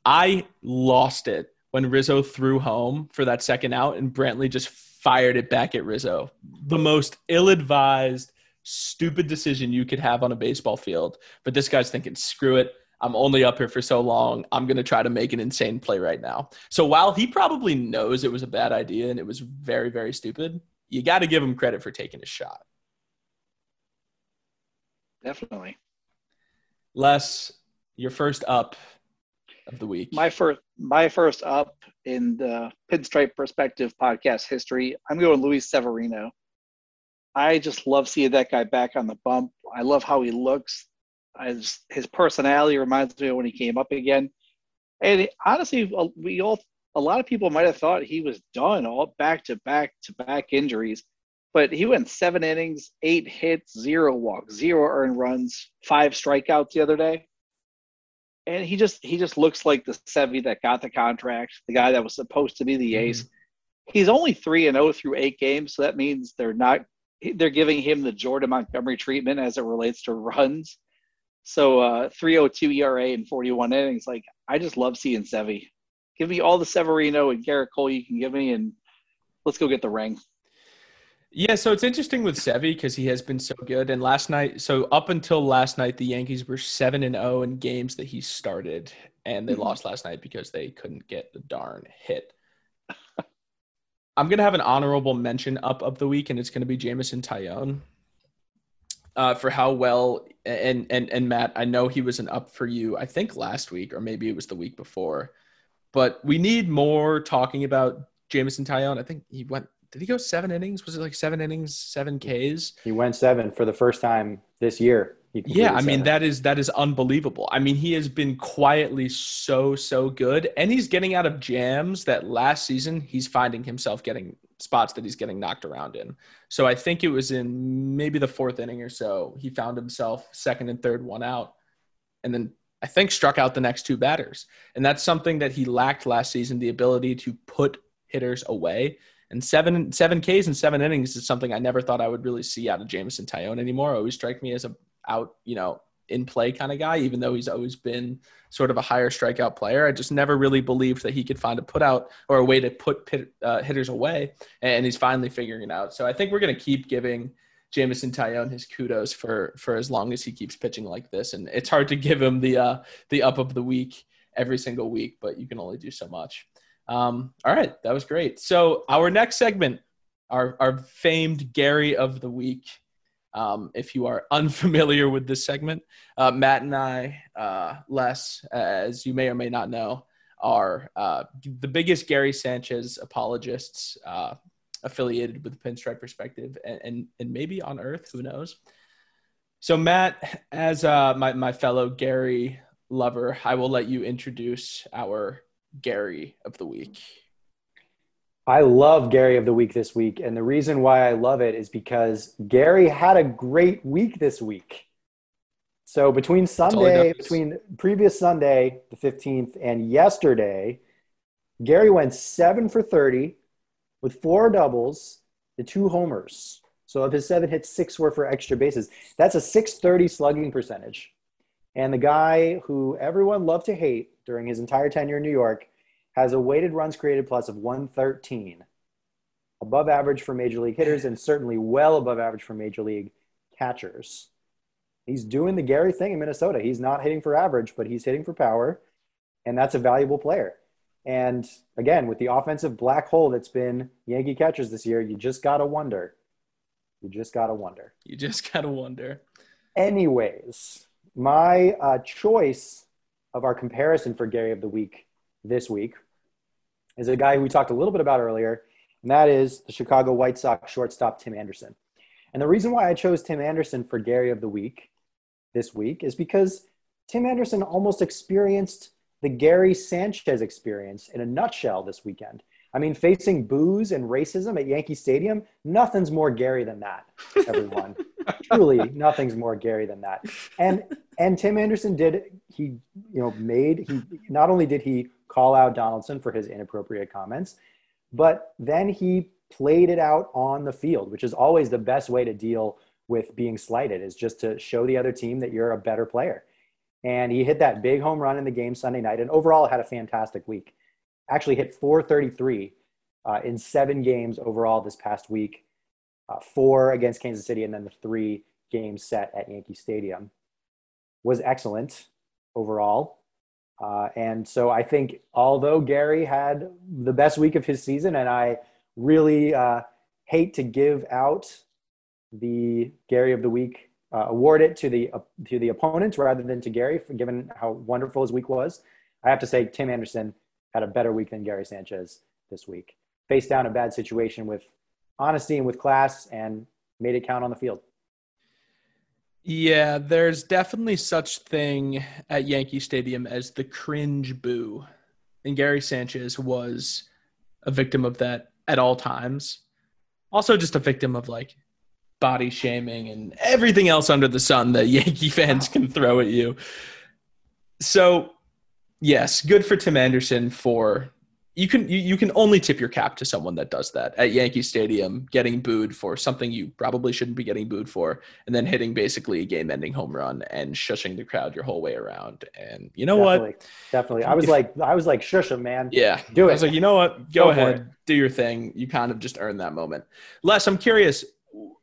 I lost it when Rizzo threw home for that second out, and Brantly just fired it back at Rizzo. The most ill-advised, stupid decision you could have on a baseball field. But this guy's thinking, screw it. I'm only up here for so long. I'm going to try to make an insane play right now. So while he probably knows it was a bad idea and it was very, very stupid, you got to give him credit for taking a shot. Definitely. Les, your first up of the week. My first, my first up in the Pinstripe Perspective podcast history. I'm going Luis Severino. I just love seeing that guy back on the bump. I love how he looks. Just, his personality reminds me of when he came up again. And honestly, we all a lot of people might have thought he was done, all back to back to back injuries. But he went seven innings, eight hits, zero walks, zero earned runs, five strikeouts the other day and he just he just looks like the Sevy that got the contract, the guy that was supposed to be the ace. Mm-hmm. He's only three and zero oh through eight games, so that means they're not they're giving him the Jordan Montgomery treatment as it relates to runs. So uh, 302 ERA and 41 innings. Like I just love seeing Sevy. Give me all the Severino and Gerrit Cole you can give me, and let's go get the ring. Yeah, so it's interesting with Sevy because he has been so good. And last night, so up until last night, the Yankees were seven and zero oh in games that he started, and they mm-hmm. lost last night because they couldn't get the darn hit. I'm gonna have an honorable mention up of the week, and it's gonna be Jameson Taillon. Uh, for how well and and and Matt, I know he was an up for you. I think last week or maybe it was the week before, but we need more talking about Jameson Taillon. I think he went did he go seven innings? Was it like seven innings, seven Ks? He went seven for the first time this year. Yeah, I mean that is that is unbelievable. I mean he has been quietly so so good, and he's getting out of jams that last season he's finding himself getting spots that he's getting knocked around in. So I think it was in maybe the fourth inning or so he found himself second and third one out, and then I think struck out the next two batters, and that's something that he lacked last season: the ability to put hitters away. And seven seven Ks and seven innings is something I never thought I would really see out of Jameson Taillon anymore. Always strike me as a out, you know, in play kind of guy, even though he's always been sort of a higher strikeout player. I just never really believed that he could find a put out or a way to put pit, uh, hitters away, and he's finally figuring it out. So I think we're going to keep giving Jameson Taillon his kudos for for as long as he keeps pitching like this. And it's hard to give him the uh, the up of the week every single week, but you can only do so much. Um, all right, that was great. So our next segment, our our famed Gary of the week. Um, if you are unfamiliar with this segment, uh, Matt and I, uh, Les, as you may or may not know, are uh, the biggest Gary Sanchez apologists uh, affiliated with the Pinstripe Perspective and, and, and maybe on Earth, who knows. So, Matt, as uh, my, my fellow Gary lover, I will let you introduce our Gary of the week? I love Gary of the week this week. And the reason why I love it is because Gary had a great week this week. So between Sunday, between previous Sunday, the 15th, and yesterday, Gary went seven for 30 with four doubles and two homers. So of his seven hits, six were for extra bases. That's a 630 slugging percentage. And the guy who everyone loved to hate during his entire tenure in New York has a weighted runs created plus of 113, above average for major league hitters and certainly well above average for major league catchers. He's doing the Gary thing in Minnesota. He's not hitting for average, but he's hitting for power, and that's a valuable player. And again, with the offensive black hole that's been Yankee catchers this year, you just got to wonder. You just got to wonder. You just got to wonder. Anyways, my uh, choice of our comparison for Gary of the Week this week is a guy who we talked a little bit about earlier, and that is the Chicago White Sox shortstop Tim Anderson. And the reason why I chose Tim Anderson for Gary of the Week this week is because Tim Anderson almost experienced the Gary Sanchez experience in a nutshell this weekend. I mean, facing boos and racism at Yankee Stadium, nothing's more Gary than that, everyone. Truly, nothing's more Gary than that. And and Tim Anderson did he you know made he not only did he call out Donaldson for his inappropriate comments, but then he played it out on the field, which is always the best way to deal with being slighted is just to show the other team that you're a better player. And he hit that big home run in the game Sunday night and overall had a fantastic week. Actually hit 433 uh, in seven games overall this past week, uh, four against Kansas City and then the three games set at Yankee Stadium. Was excellent overall. Uh, and so I think although Gary had the best week of his season, and I really uh, hate to give out the Gary of the Week, uh, award it to the uh, to the opponent rather than to Gary, given how wonderful his week was. I have to say Tim Anderson had a better week than Gary Sanchez this week. Faced down a bad situation with honesty and with class, and made it count on the field. Yeah, there's definitely such thing at Yankee Stadium as the cringe boo. And Gary Sanchez was a victim of that at all times. Also just a victim of like body shaming and everything else under the sun that Yankee fans can throw at you. So, yes, good for Tim Anderson for you can you, you can only tip your cap to someone that does that at Yankee Stadium, getting booed for something you probably shouldn't be getting booed for, and then hitting basically a game-ending home run and shushing the crowd your whole way around. And you know definitely, what? Definitely, I was like, I was like, shush him, man. Yeah, do it. I was like, you know what? Go, Go ahead, do your thing. You kind of just earned that moment. Les, I'm curious.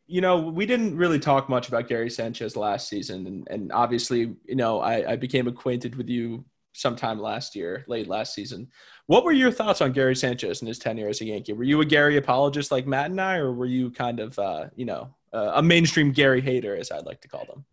You know, we didn't really talk much about Gary Sanchez last season, and, and obviously, you know, I, I became acquainted with you sometime last year, late last season. What were your thoughts on Gary Sanchez and his tenure as a Yankee? Were you a Gary apologist like Matt and I, or were you kind of, uh, you know, uh, a mainstream Gary hater, as I'd like to call them?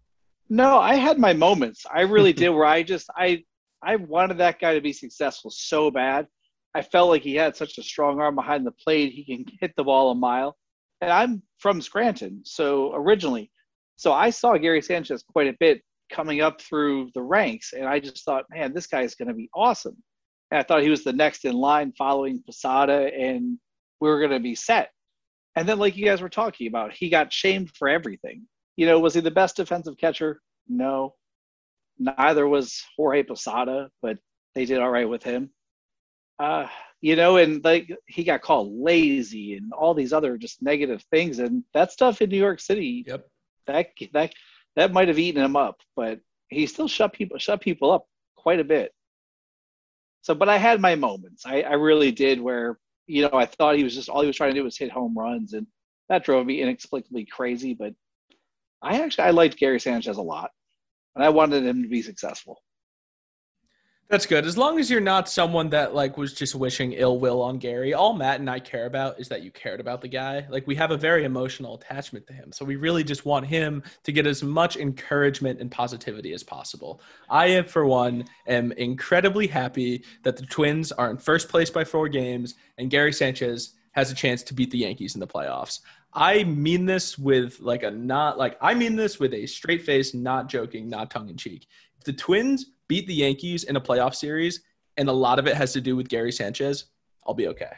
No, I had my moments. I really did where I just I I wanted that guy to be successful so bad. I felt like he had such a strong arm behind the plate. He can hit the ball a mile. And I'm from Scranton, so originally. So I saw Gary Sanchez quite a bit coming up through the ranks and I just thought, man, this guy is going to be awesome. And I thought he was the next in line following Posada and we were going to be set. And then like you guys were talking about, he got shamed for everything. You know, was he the best defensive catcher? No. Neither was Jorge Posada, but they did all right with him. Uh, you know, and like he got called lazy and all these other just negative things, and that stuff in New York City, Yep. that that that might have eaten him up, but he still shut people shut people up quite a bit. So, but I had my moments. I, I really did where you know I thought he was just all he was trying to do was hit home runs, and that drove me inexplicably crazy. But I actually I liked Gary Sanchez a lot, and I wanted him to be successful. That's good. As long as you're not someone that like was just wishing ill will on Gary. All Matt and I care about is that you cared about the guy. Like we have a very emotional attachment to him. So we really just want him to get as much encouragement and positivity as possible. I for one am incredibly happy that the Twins are in first place by 4 games and Gary Sanchez has a chance to beat the Yankees in the playoffs. I mean this with like a not like I mean this with a straight face, not joking, not tongue in cheek. If the Twins beat the Yankees in a playoff series, and a lot of it has to do with Gary Sanchez, I'll be okay.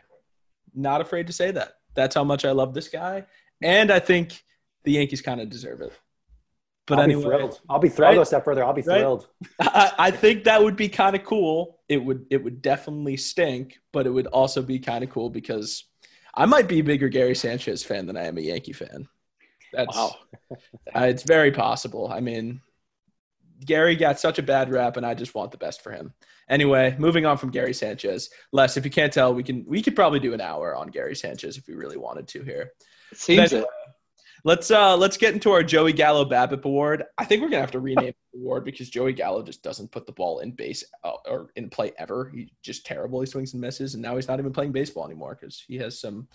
Not afraid to say that. That's how much I love this guy, and I think the Yankees kind of deserve it. But I'll anyway, be thrilled. I'll be thrilled. Right? A step further. I'll be Right? thrilled. I, I think that would be kind of cool. It would it would definitely stink, but it would also be kind of cool because I might be a bigger Gary Sanchez fan than I am a Yankee fan. That's Wow. uh, it's very possible. I mean, Gary got such a bad rap, and I just want the best for him. Anyway, moving on from Gary Sanchez. Les, if you can't tell, we can we could probably do an hour on Gary Sanchez if we really wanted to here. It seems it. Let's uh let's get into our Joey Gallo BABIP award. I think we're gonna have to rename the award because Joey Gallo just doesn't put the ball in base uh, or in play ever. He's just terrible. He swings and misses, and now he's not even playing baseball anymore because he has some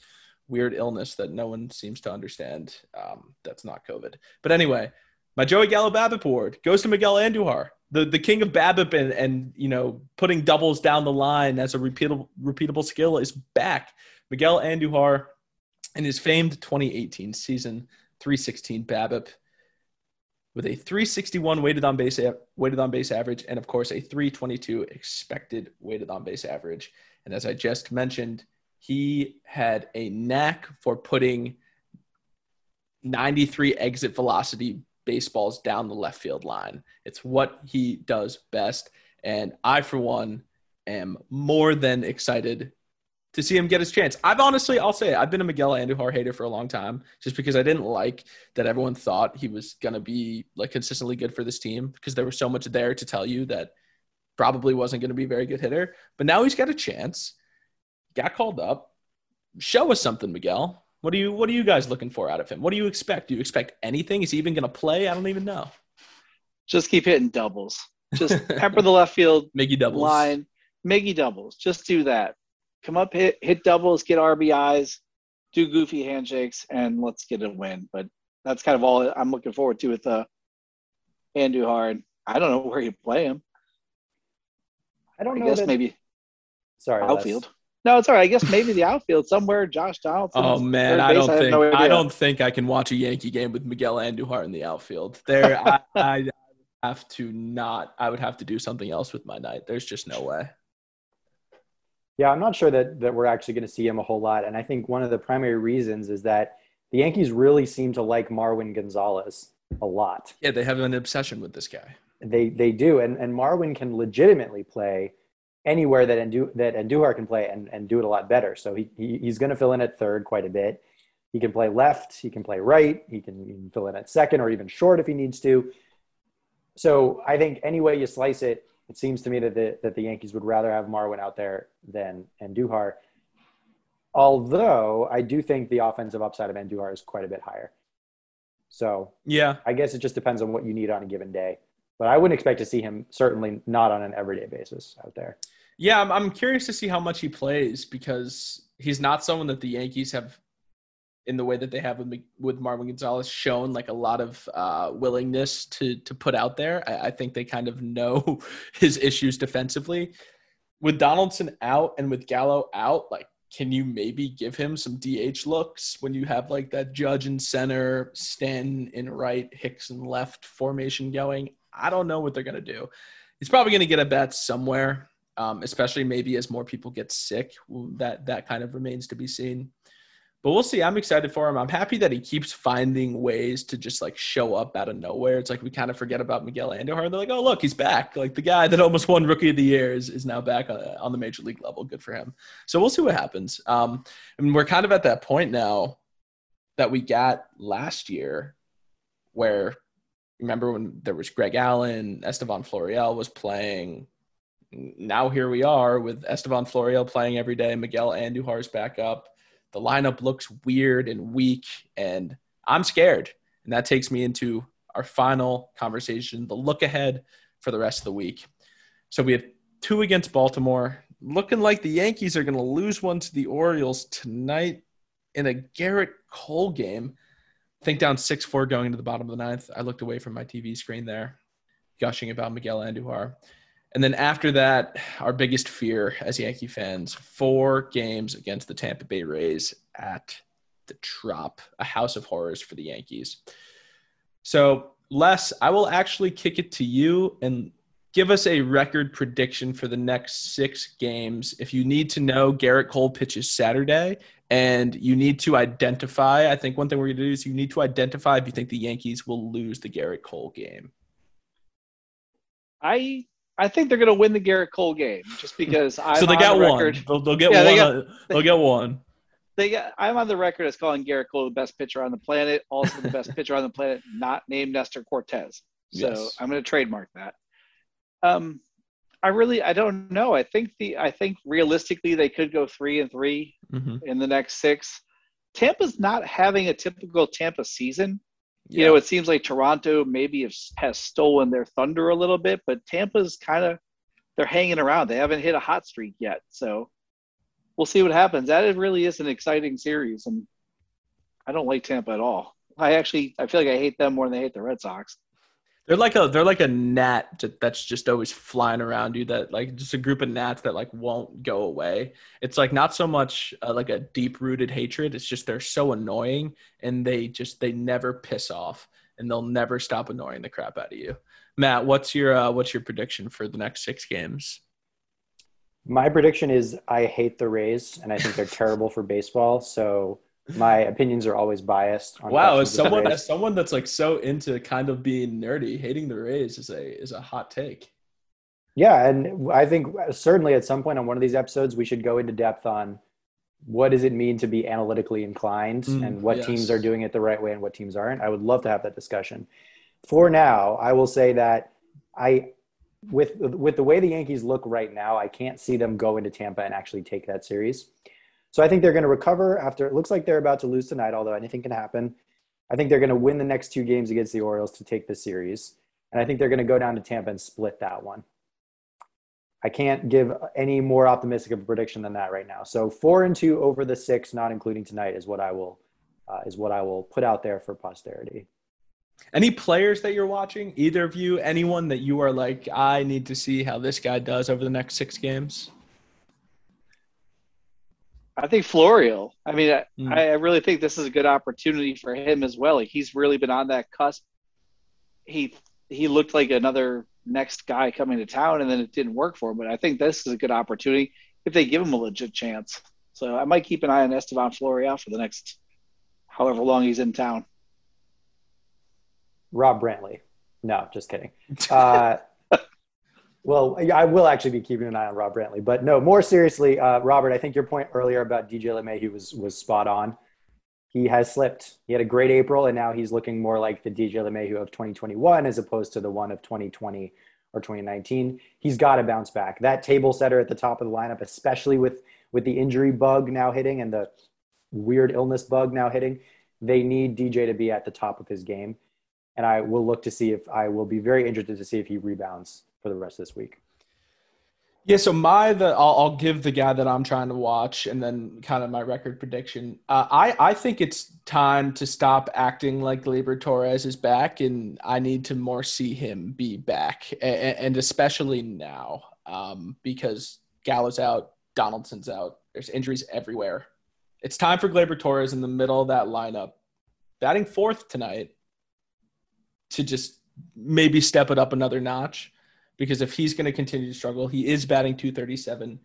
weird illness that no one seems to understand. Um, that's not COVID. But anyway, my Joey Gallo BABIP award goes to Miguel Andujar, the the king of BABIP, and, and you know putting doubles down the line as a repeatable repeatable skill is back. Miguel Andujar in his famed 2018 season, 316 BABIP with a 361 weighted on base weighted on base average and of course a 322 expected weighted on base average. And as I just mentioned, he had a knack for putting 93 exit velocity baseballs down the left field line. It's what he does best and I for one am more than excited to see him get his chance. I've honestly, I'll say, it, I've been a Miguel Andujar hater for a long time, just because I didn't like that everyone thought he was gonna be like consistently good for this team because there was so much there to tell you that probably wasn't gonna be a very good hitter. But now he's got a chance. Got called up. Show us something, Miguel. What do you What are you guys looking for out of him? What do you expect? Do you expect anything? Is he even gonna play? I don't even know. Just keep hitting doubles. Just pepper the left field Miggy doubles. line. Miggy doubles. Just do that come up, hit hit doubles, get RBIs, do goofy handshakes, and let's get a win. But that's kind of all I'm looking forward to with uh, Andujar. I don't know where you play him. I don't I know. guess that- maybe Sorry, Les. Outfield. No, it's all right. I guess maybe the outfield somewhere. Josh Donaldson. Oh man, I don't have think no I don't think I can watch a Yankee game with Miguel Andujar in the outfield. There, I, I have to not. I would have to do something else with my night. There's just no way. Yeah, I'm not sure that that we're actually going to see him a whole lot, and I think one of the primary reasons is that the Yankees really seem to like Marwin Gonzalez a lot. Yeah, they have an obsession with this guy. They they do, and and Marwin can legitimately play anywhere that Andu, that Andujar can play and, and do it a lot better. So he, he he's going to fill in at third quite a bit. He can play left. He can play right. He can, he can fill in at second or even short if he needs to. So I think any way you slice it, it seems to me that the that the Yankees would rather have Marwin out there than Andujar. Although I do think the offensive upside of Andujar is quite a bit higher. So Yeah, I guess it just depends on what you need on a given day. But I wouldn't expect to see him certainly not on an everyday basis out there. Yeah. I'm, I'm curious to see how much he plays because he's not someone that the Yankees have, in the way that they have with with Marwin Gonzalez, shown like a lot of uh, willingness to to put out there. I, I think they kind of know his issues defensively. With Donaldson out and with Gallo out, like can you maybe give him some DH looks when you have like that Judge in center, Stanton in right, Hicks in left formation going? I don't know what they're gonna do. He's probably gonna get a bat somewhere, um, especially maybe as more people get sick. That that kind of remains to be seen. But we'll see. I'm excited for him. I'm happy that he keeps finding ways to just like show up out of nowhere. It's like we kind of forget about Miguel Andujar. They're like, oh look, he's back. Like the guy that almost won Rookie of the Year is, is now back on, on the major league level. Good for him. So we'll see what happens. Um, and we're kind of at that point now that we got last year, where remember when there was Greg Allen, Estevan Florial was playing. Now here we are with Estevan Florial playing every day. Miguel Andujar's back up. The lineup looks weird and weak, and I'm scared. And that takes me into our final conversation, the look ahead for the rest of the week. So we have two against Baltimore. Looking like the Yankees are going to lose one to the Orioles tonight in a Gerrit Cole game. Think down 6 4 going to the bottom of the ninth. I looked away from my TV screen there, gushing about Miguel Andujar. And then after that, our biggest fear as Yankee fans four games against the Tampa Bay Rays at the Trop, a house of horrors for the Yankees. So, Les, I will actually kick it to you and give us a record prediction for the next six games. If you need to know, Gerrit Cole pitches Saturday, and you need to identify. I think one thing we're going to do is you need to identify if you think the Yankees will lose the Gerrit Cole game. I I think they're going to win the Gerrit Cole game just because I'm so they on got the one. record. They'll, they'll get Yeah, one. they uh, they'll get one. They got, I'm on the record as calling Gerrit Cole the best pitcher on the planet, also the best pitcher on the planet, not named Nestor Cortes. So Yes. I'm going to trademark that. Um, I really I don't know. I think the I think realistically they could go three and three Mhm. in the next six. Tampa's not having a typical Tampa season. Yeah. You know, it seems like Toronto maybe has, has stolen their thunder a little bit, but Tampa's kind of they're hanging around. They haven't hit a hot streak yet, so we'll see what happens. That really is an exciting series, and I don't like Tampa at all. I actually I feel like I hate them more than I hate the Red Sox. They're like a they're like a gnat that's just always flying around you. That like just a group of gnats that like won't go away. It's like not so much uh, like a deep rooted hatred. It's just they're so annoying and they just they never piss off and they'll never stop annoying the crap out of you. Matt, what's your uh, what's your prediction for the next six games? My prediction is I hate the Rays and I think they're terrible for baseball. So my opinions are always biased. wow, as someone as someone that's like so into kind of being nerdy, hating the Rays is a is a hot take. Yeah, and I think certainly at some point on one of these episodes we should go into depth on what does it mean to be analytically inclined mm, and what yes. teams are doing it the right way and what teams aren't. I would love to have that discussion. For now, I will say that I with with the way the Yankees look right now, I can't see them go into Tampa and actually take that series. So I think they're going to recover after it looks like they're about to lose tonight, although anything can happen. I think they're going to win the next two games against the Orioles to take the series. And I think they're going to go down to Tampa and split that one. I can't give any more optimistic of a prediction than that right now. So four and two over the six, not including tonight, is what I will uh, is what I will put out there for posterity. Any players that you're watching, either of you, anyone that you are like, I need to see how this guy does over the next six games? I think Florial. I mean, mm. I, I, really think this is a good opportunity for him as well. Like he's really been on that cusp. He he looked like another next guy coming to town, and then it didn't work for him. But I think this is a good opportunity if they give him a legit chance. So I might keep an eye on Estevan Florial for the next however long he's in town. Rob Brantly. No, just kidding. Uh, well, I will actually be keeping an eye on Rob Brantly, but no, more seriously, uh, Robert, I think your point earlier about DJ LeMahieu was was spot on. He has slipped. He had a great April, and now he's looking more like the DJ LeMahieu of 2021 as opposed to the one of 2020 or 2019. He's got to bounce back. That table setter at the top of the lineup, especially with with the injury bug now hitting and the weird illness bug now hitting, they need DJ to be at the top of his game. And I will look to see if I will be very interested to see if he rebounds for the rest of this week. Yeah, so my the I'll, I'll, give the guy that I'm trying to watch, and then kind of my record prediction. Uh, I I think it's time to stop acting like Gleyber Torres is back, and I need to more see him be back, and, and especially now um, because Gallo's out, Donaldson's out. There's injuries everywhere. It's time for Gleyber Torres in the middle of that lineup, batting fourth tonight, to just maybe step it up another notch because if he's going to continue to struggle, he is batting 237.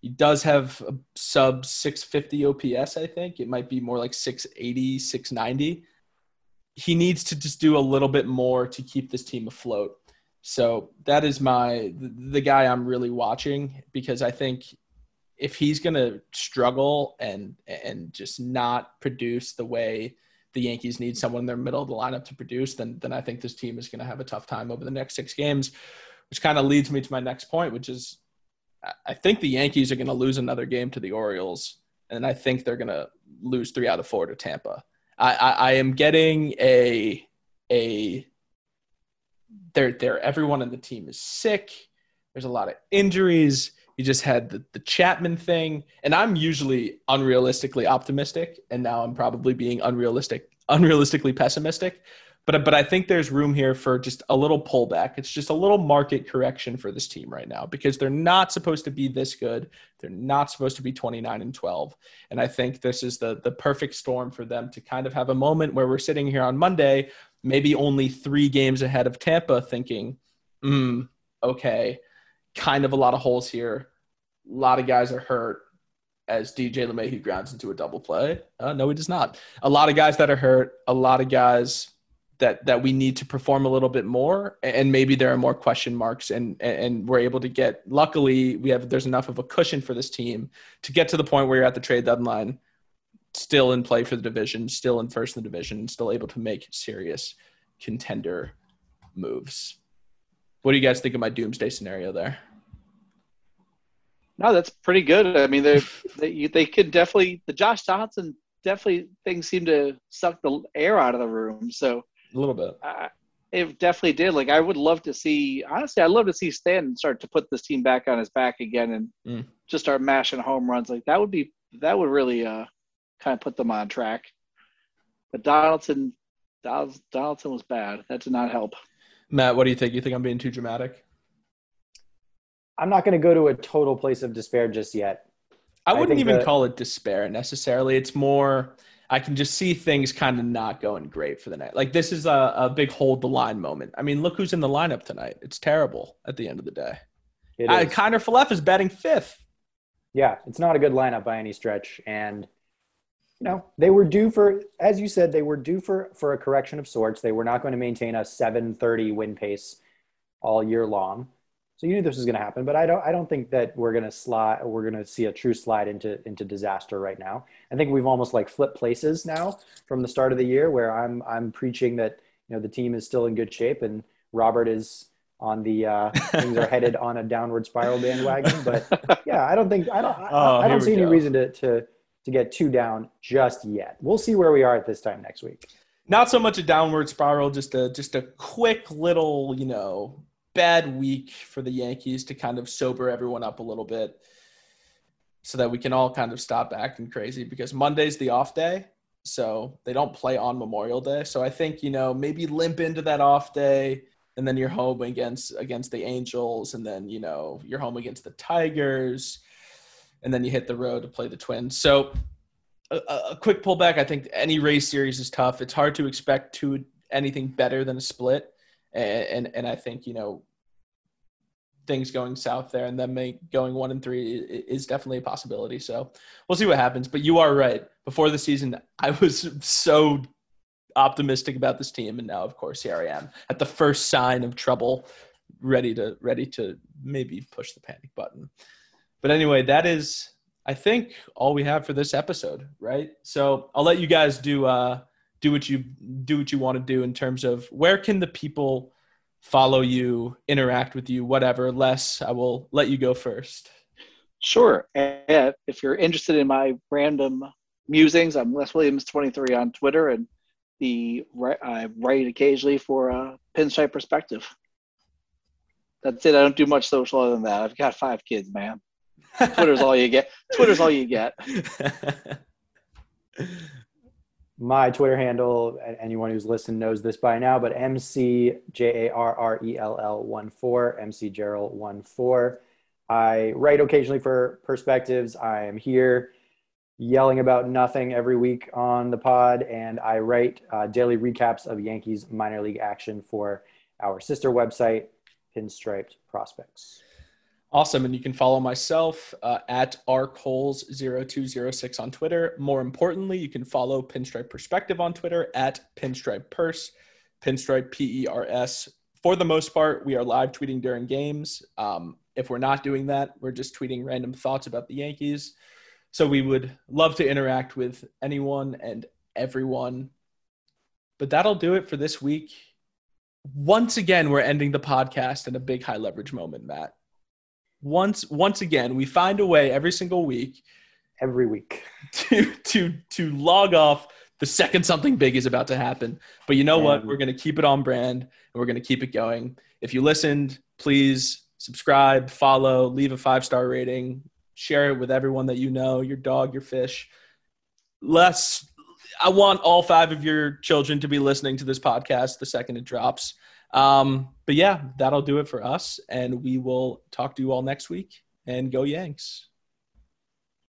He does have a sub 650 OPS, I think. It might be more like 680, 690. He needs to just do a little bit more to keep this team afloat. So that is my the guy I'm really watching because I think if he's going to struggle and and just not produce the way the Yankees need someone in their middle of the lineup to produce, then then I think this team is going to have a tough time over the next six games which kind of leads me to my next point, which is I think the Yankees are going to lose another game to the Orioles, and I think they're going to lose three out of four to Tampa. I, I, I am getting a a they're they're everyone on the team is sick. There's a lot of injuries. You just had the, the Chapman thing, and I'm usually unrealistically optimistic, and now I'm probably being unrealistic, unrealistically pessimistic. But but I think there's room here for just a little pullback. It's just a little market correction for this team right now because they're not supposed to be this good. They're not supposed to be 29 and 12. And I think this is the the perfect storm for them to kind of have a moment where we're sitting here on Monday, maybe only 3 games ahead of Tampa thinking, "Hmm, okay, kind of a lot of holes here. A lot of guys are hurt." as DJ LeMahieu grounds into a double play. Uh, no, he does not. A lot of guys that are hurt, a lot of guys that that we need to perform a little bit more and maybe there are more question marks and and we're able to get luckily we have there's enough of a cushion for this team to get to the point where you're at the trade deadline still in play for the division still in first in the division still able to make serious contender moves. What do you guys think of my doomsday scenario there? No that's pretty good. I mean they they, they could definitely the josh johnson definitely things seem to suck the air out of the room. So a little bit. Uh, it definitely did. Like I would love to see. Honestly, I'd love to see Stan start to put this team back on his back again and Mm. just start mashing home runs. Like that would be that would really uh, kind of put them on track. But Donaldson, Donaldson, Donaldson was bad. That did not help. Matt, what do you think? You think I'm being too dramatic? I'm not going to go to a total place of despair just yet. I I wouldn't think even that- call it despair necessarily. It's more I can just see things kind of not going great for the night. Like this is a, a big hold the line moment. I mean, look who's in the lineup tonight. It's terrible at the end of the day. It Uh, is. Kiner-Falefa is batting fifth. Yeah, it's not a good lineup by any stretch. And you know, they were due for, as you said, they were due for for a correction of sorts. They were not going to maintain a 730 win pace all year long. So you knew this was going to happen, but I don't. I don't think that we're going to slide. We're going to see a true slide into into disaster right now. I think we've almost like flipped places now from the start of the year, where I'm I'm preaching that you know the team is still in good shape, and Robert is on the uh, things are headed on a downward spiral bandwagon. But yeah, I don't think I don't I, Oh, I don't see any go. reason to to to get too down just yet. We'll see where we are at this time next week. Not so much a downward spiral, just a just a quick little, you know, bad week for the Yankees to kind of sober everyone up a little bit so that we can all kind of stop acting crazy because Monday's the off day. So they don't play on Memorial Day. So I think, you know, maybe limp into that off day and then you're home against against the Angels and then, you know, you're home against the Tigers and then you hit the road to play the Twins. So a, a quick pullback. I think any Rays series is tough. It's hard to expect to anything better than a split, and and, and I think you know things going south there and then make going one and three is definitely a possibility. So we'll see what happens. But you are right. Before the season, I was so optimistic about this team, and now of course here I am at the first sign of trouble, ready to ready to maybe push the panic button. But anyway, that is I think all we have for this episode, right? So I'll let you guys do uh do what you do what you want to do in terms of where can the people follow you, interact with you, whatever. Les, I will let you go first. Sure. And if you're interested in my random musings, I'm Les Williams 23 on Twitter, and the I write occasionally for uh, Pinstripe Perspective. That's it. I don't do much social other than that. I've got five kids, man. Twitter's all you get. Twitter's all you get. My Twitter handle, anyone who's listened knows this by now, but MC J A R R E L L 1 4, MC Jarrell 1 4. I write occasionally for Perspectives. I am here yelling about nothing every week on the pod, and I write uh, daily recaps of Yankees minor league action for our sister website, Pinstriped Prospects. Awesome. And you can follow myself uh, at rcoles0206 on Twitter. More importantly, you can follow Pinstripe Perspective on Twitter at Pinstripe Purse, Pinstripe P E R S. For the most part, we are live tweeting during games. Um, if we're not doing that, we're just tweeting random thoughts about the Yankees. So we would love to interact with anyone and everyone. But that'll do it for this week. Once again, we're ending the podcast in a big high leverage moment, Matt once once again we find a way every single week Every week. to to to log off the second something big is about to happen. But you know what? Um, we're going to keep it on brand and we're going to keep it going. If you listened please subscribe follow leave a five star rating share it with everyone that you know your dog your fish. Les i want all five of your children to be listening to this podcast the second it drops um, but yeah, that'll do it for us. And we will talk to you all next week and go Yanks.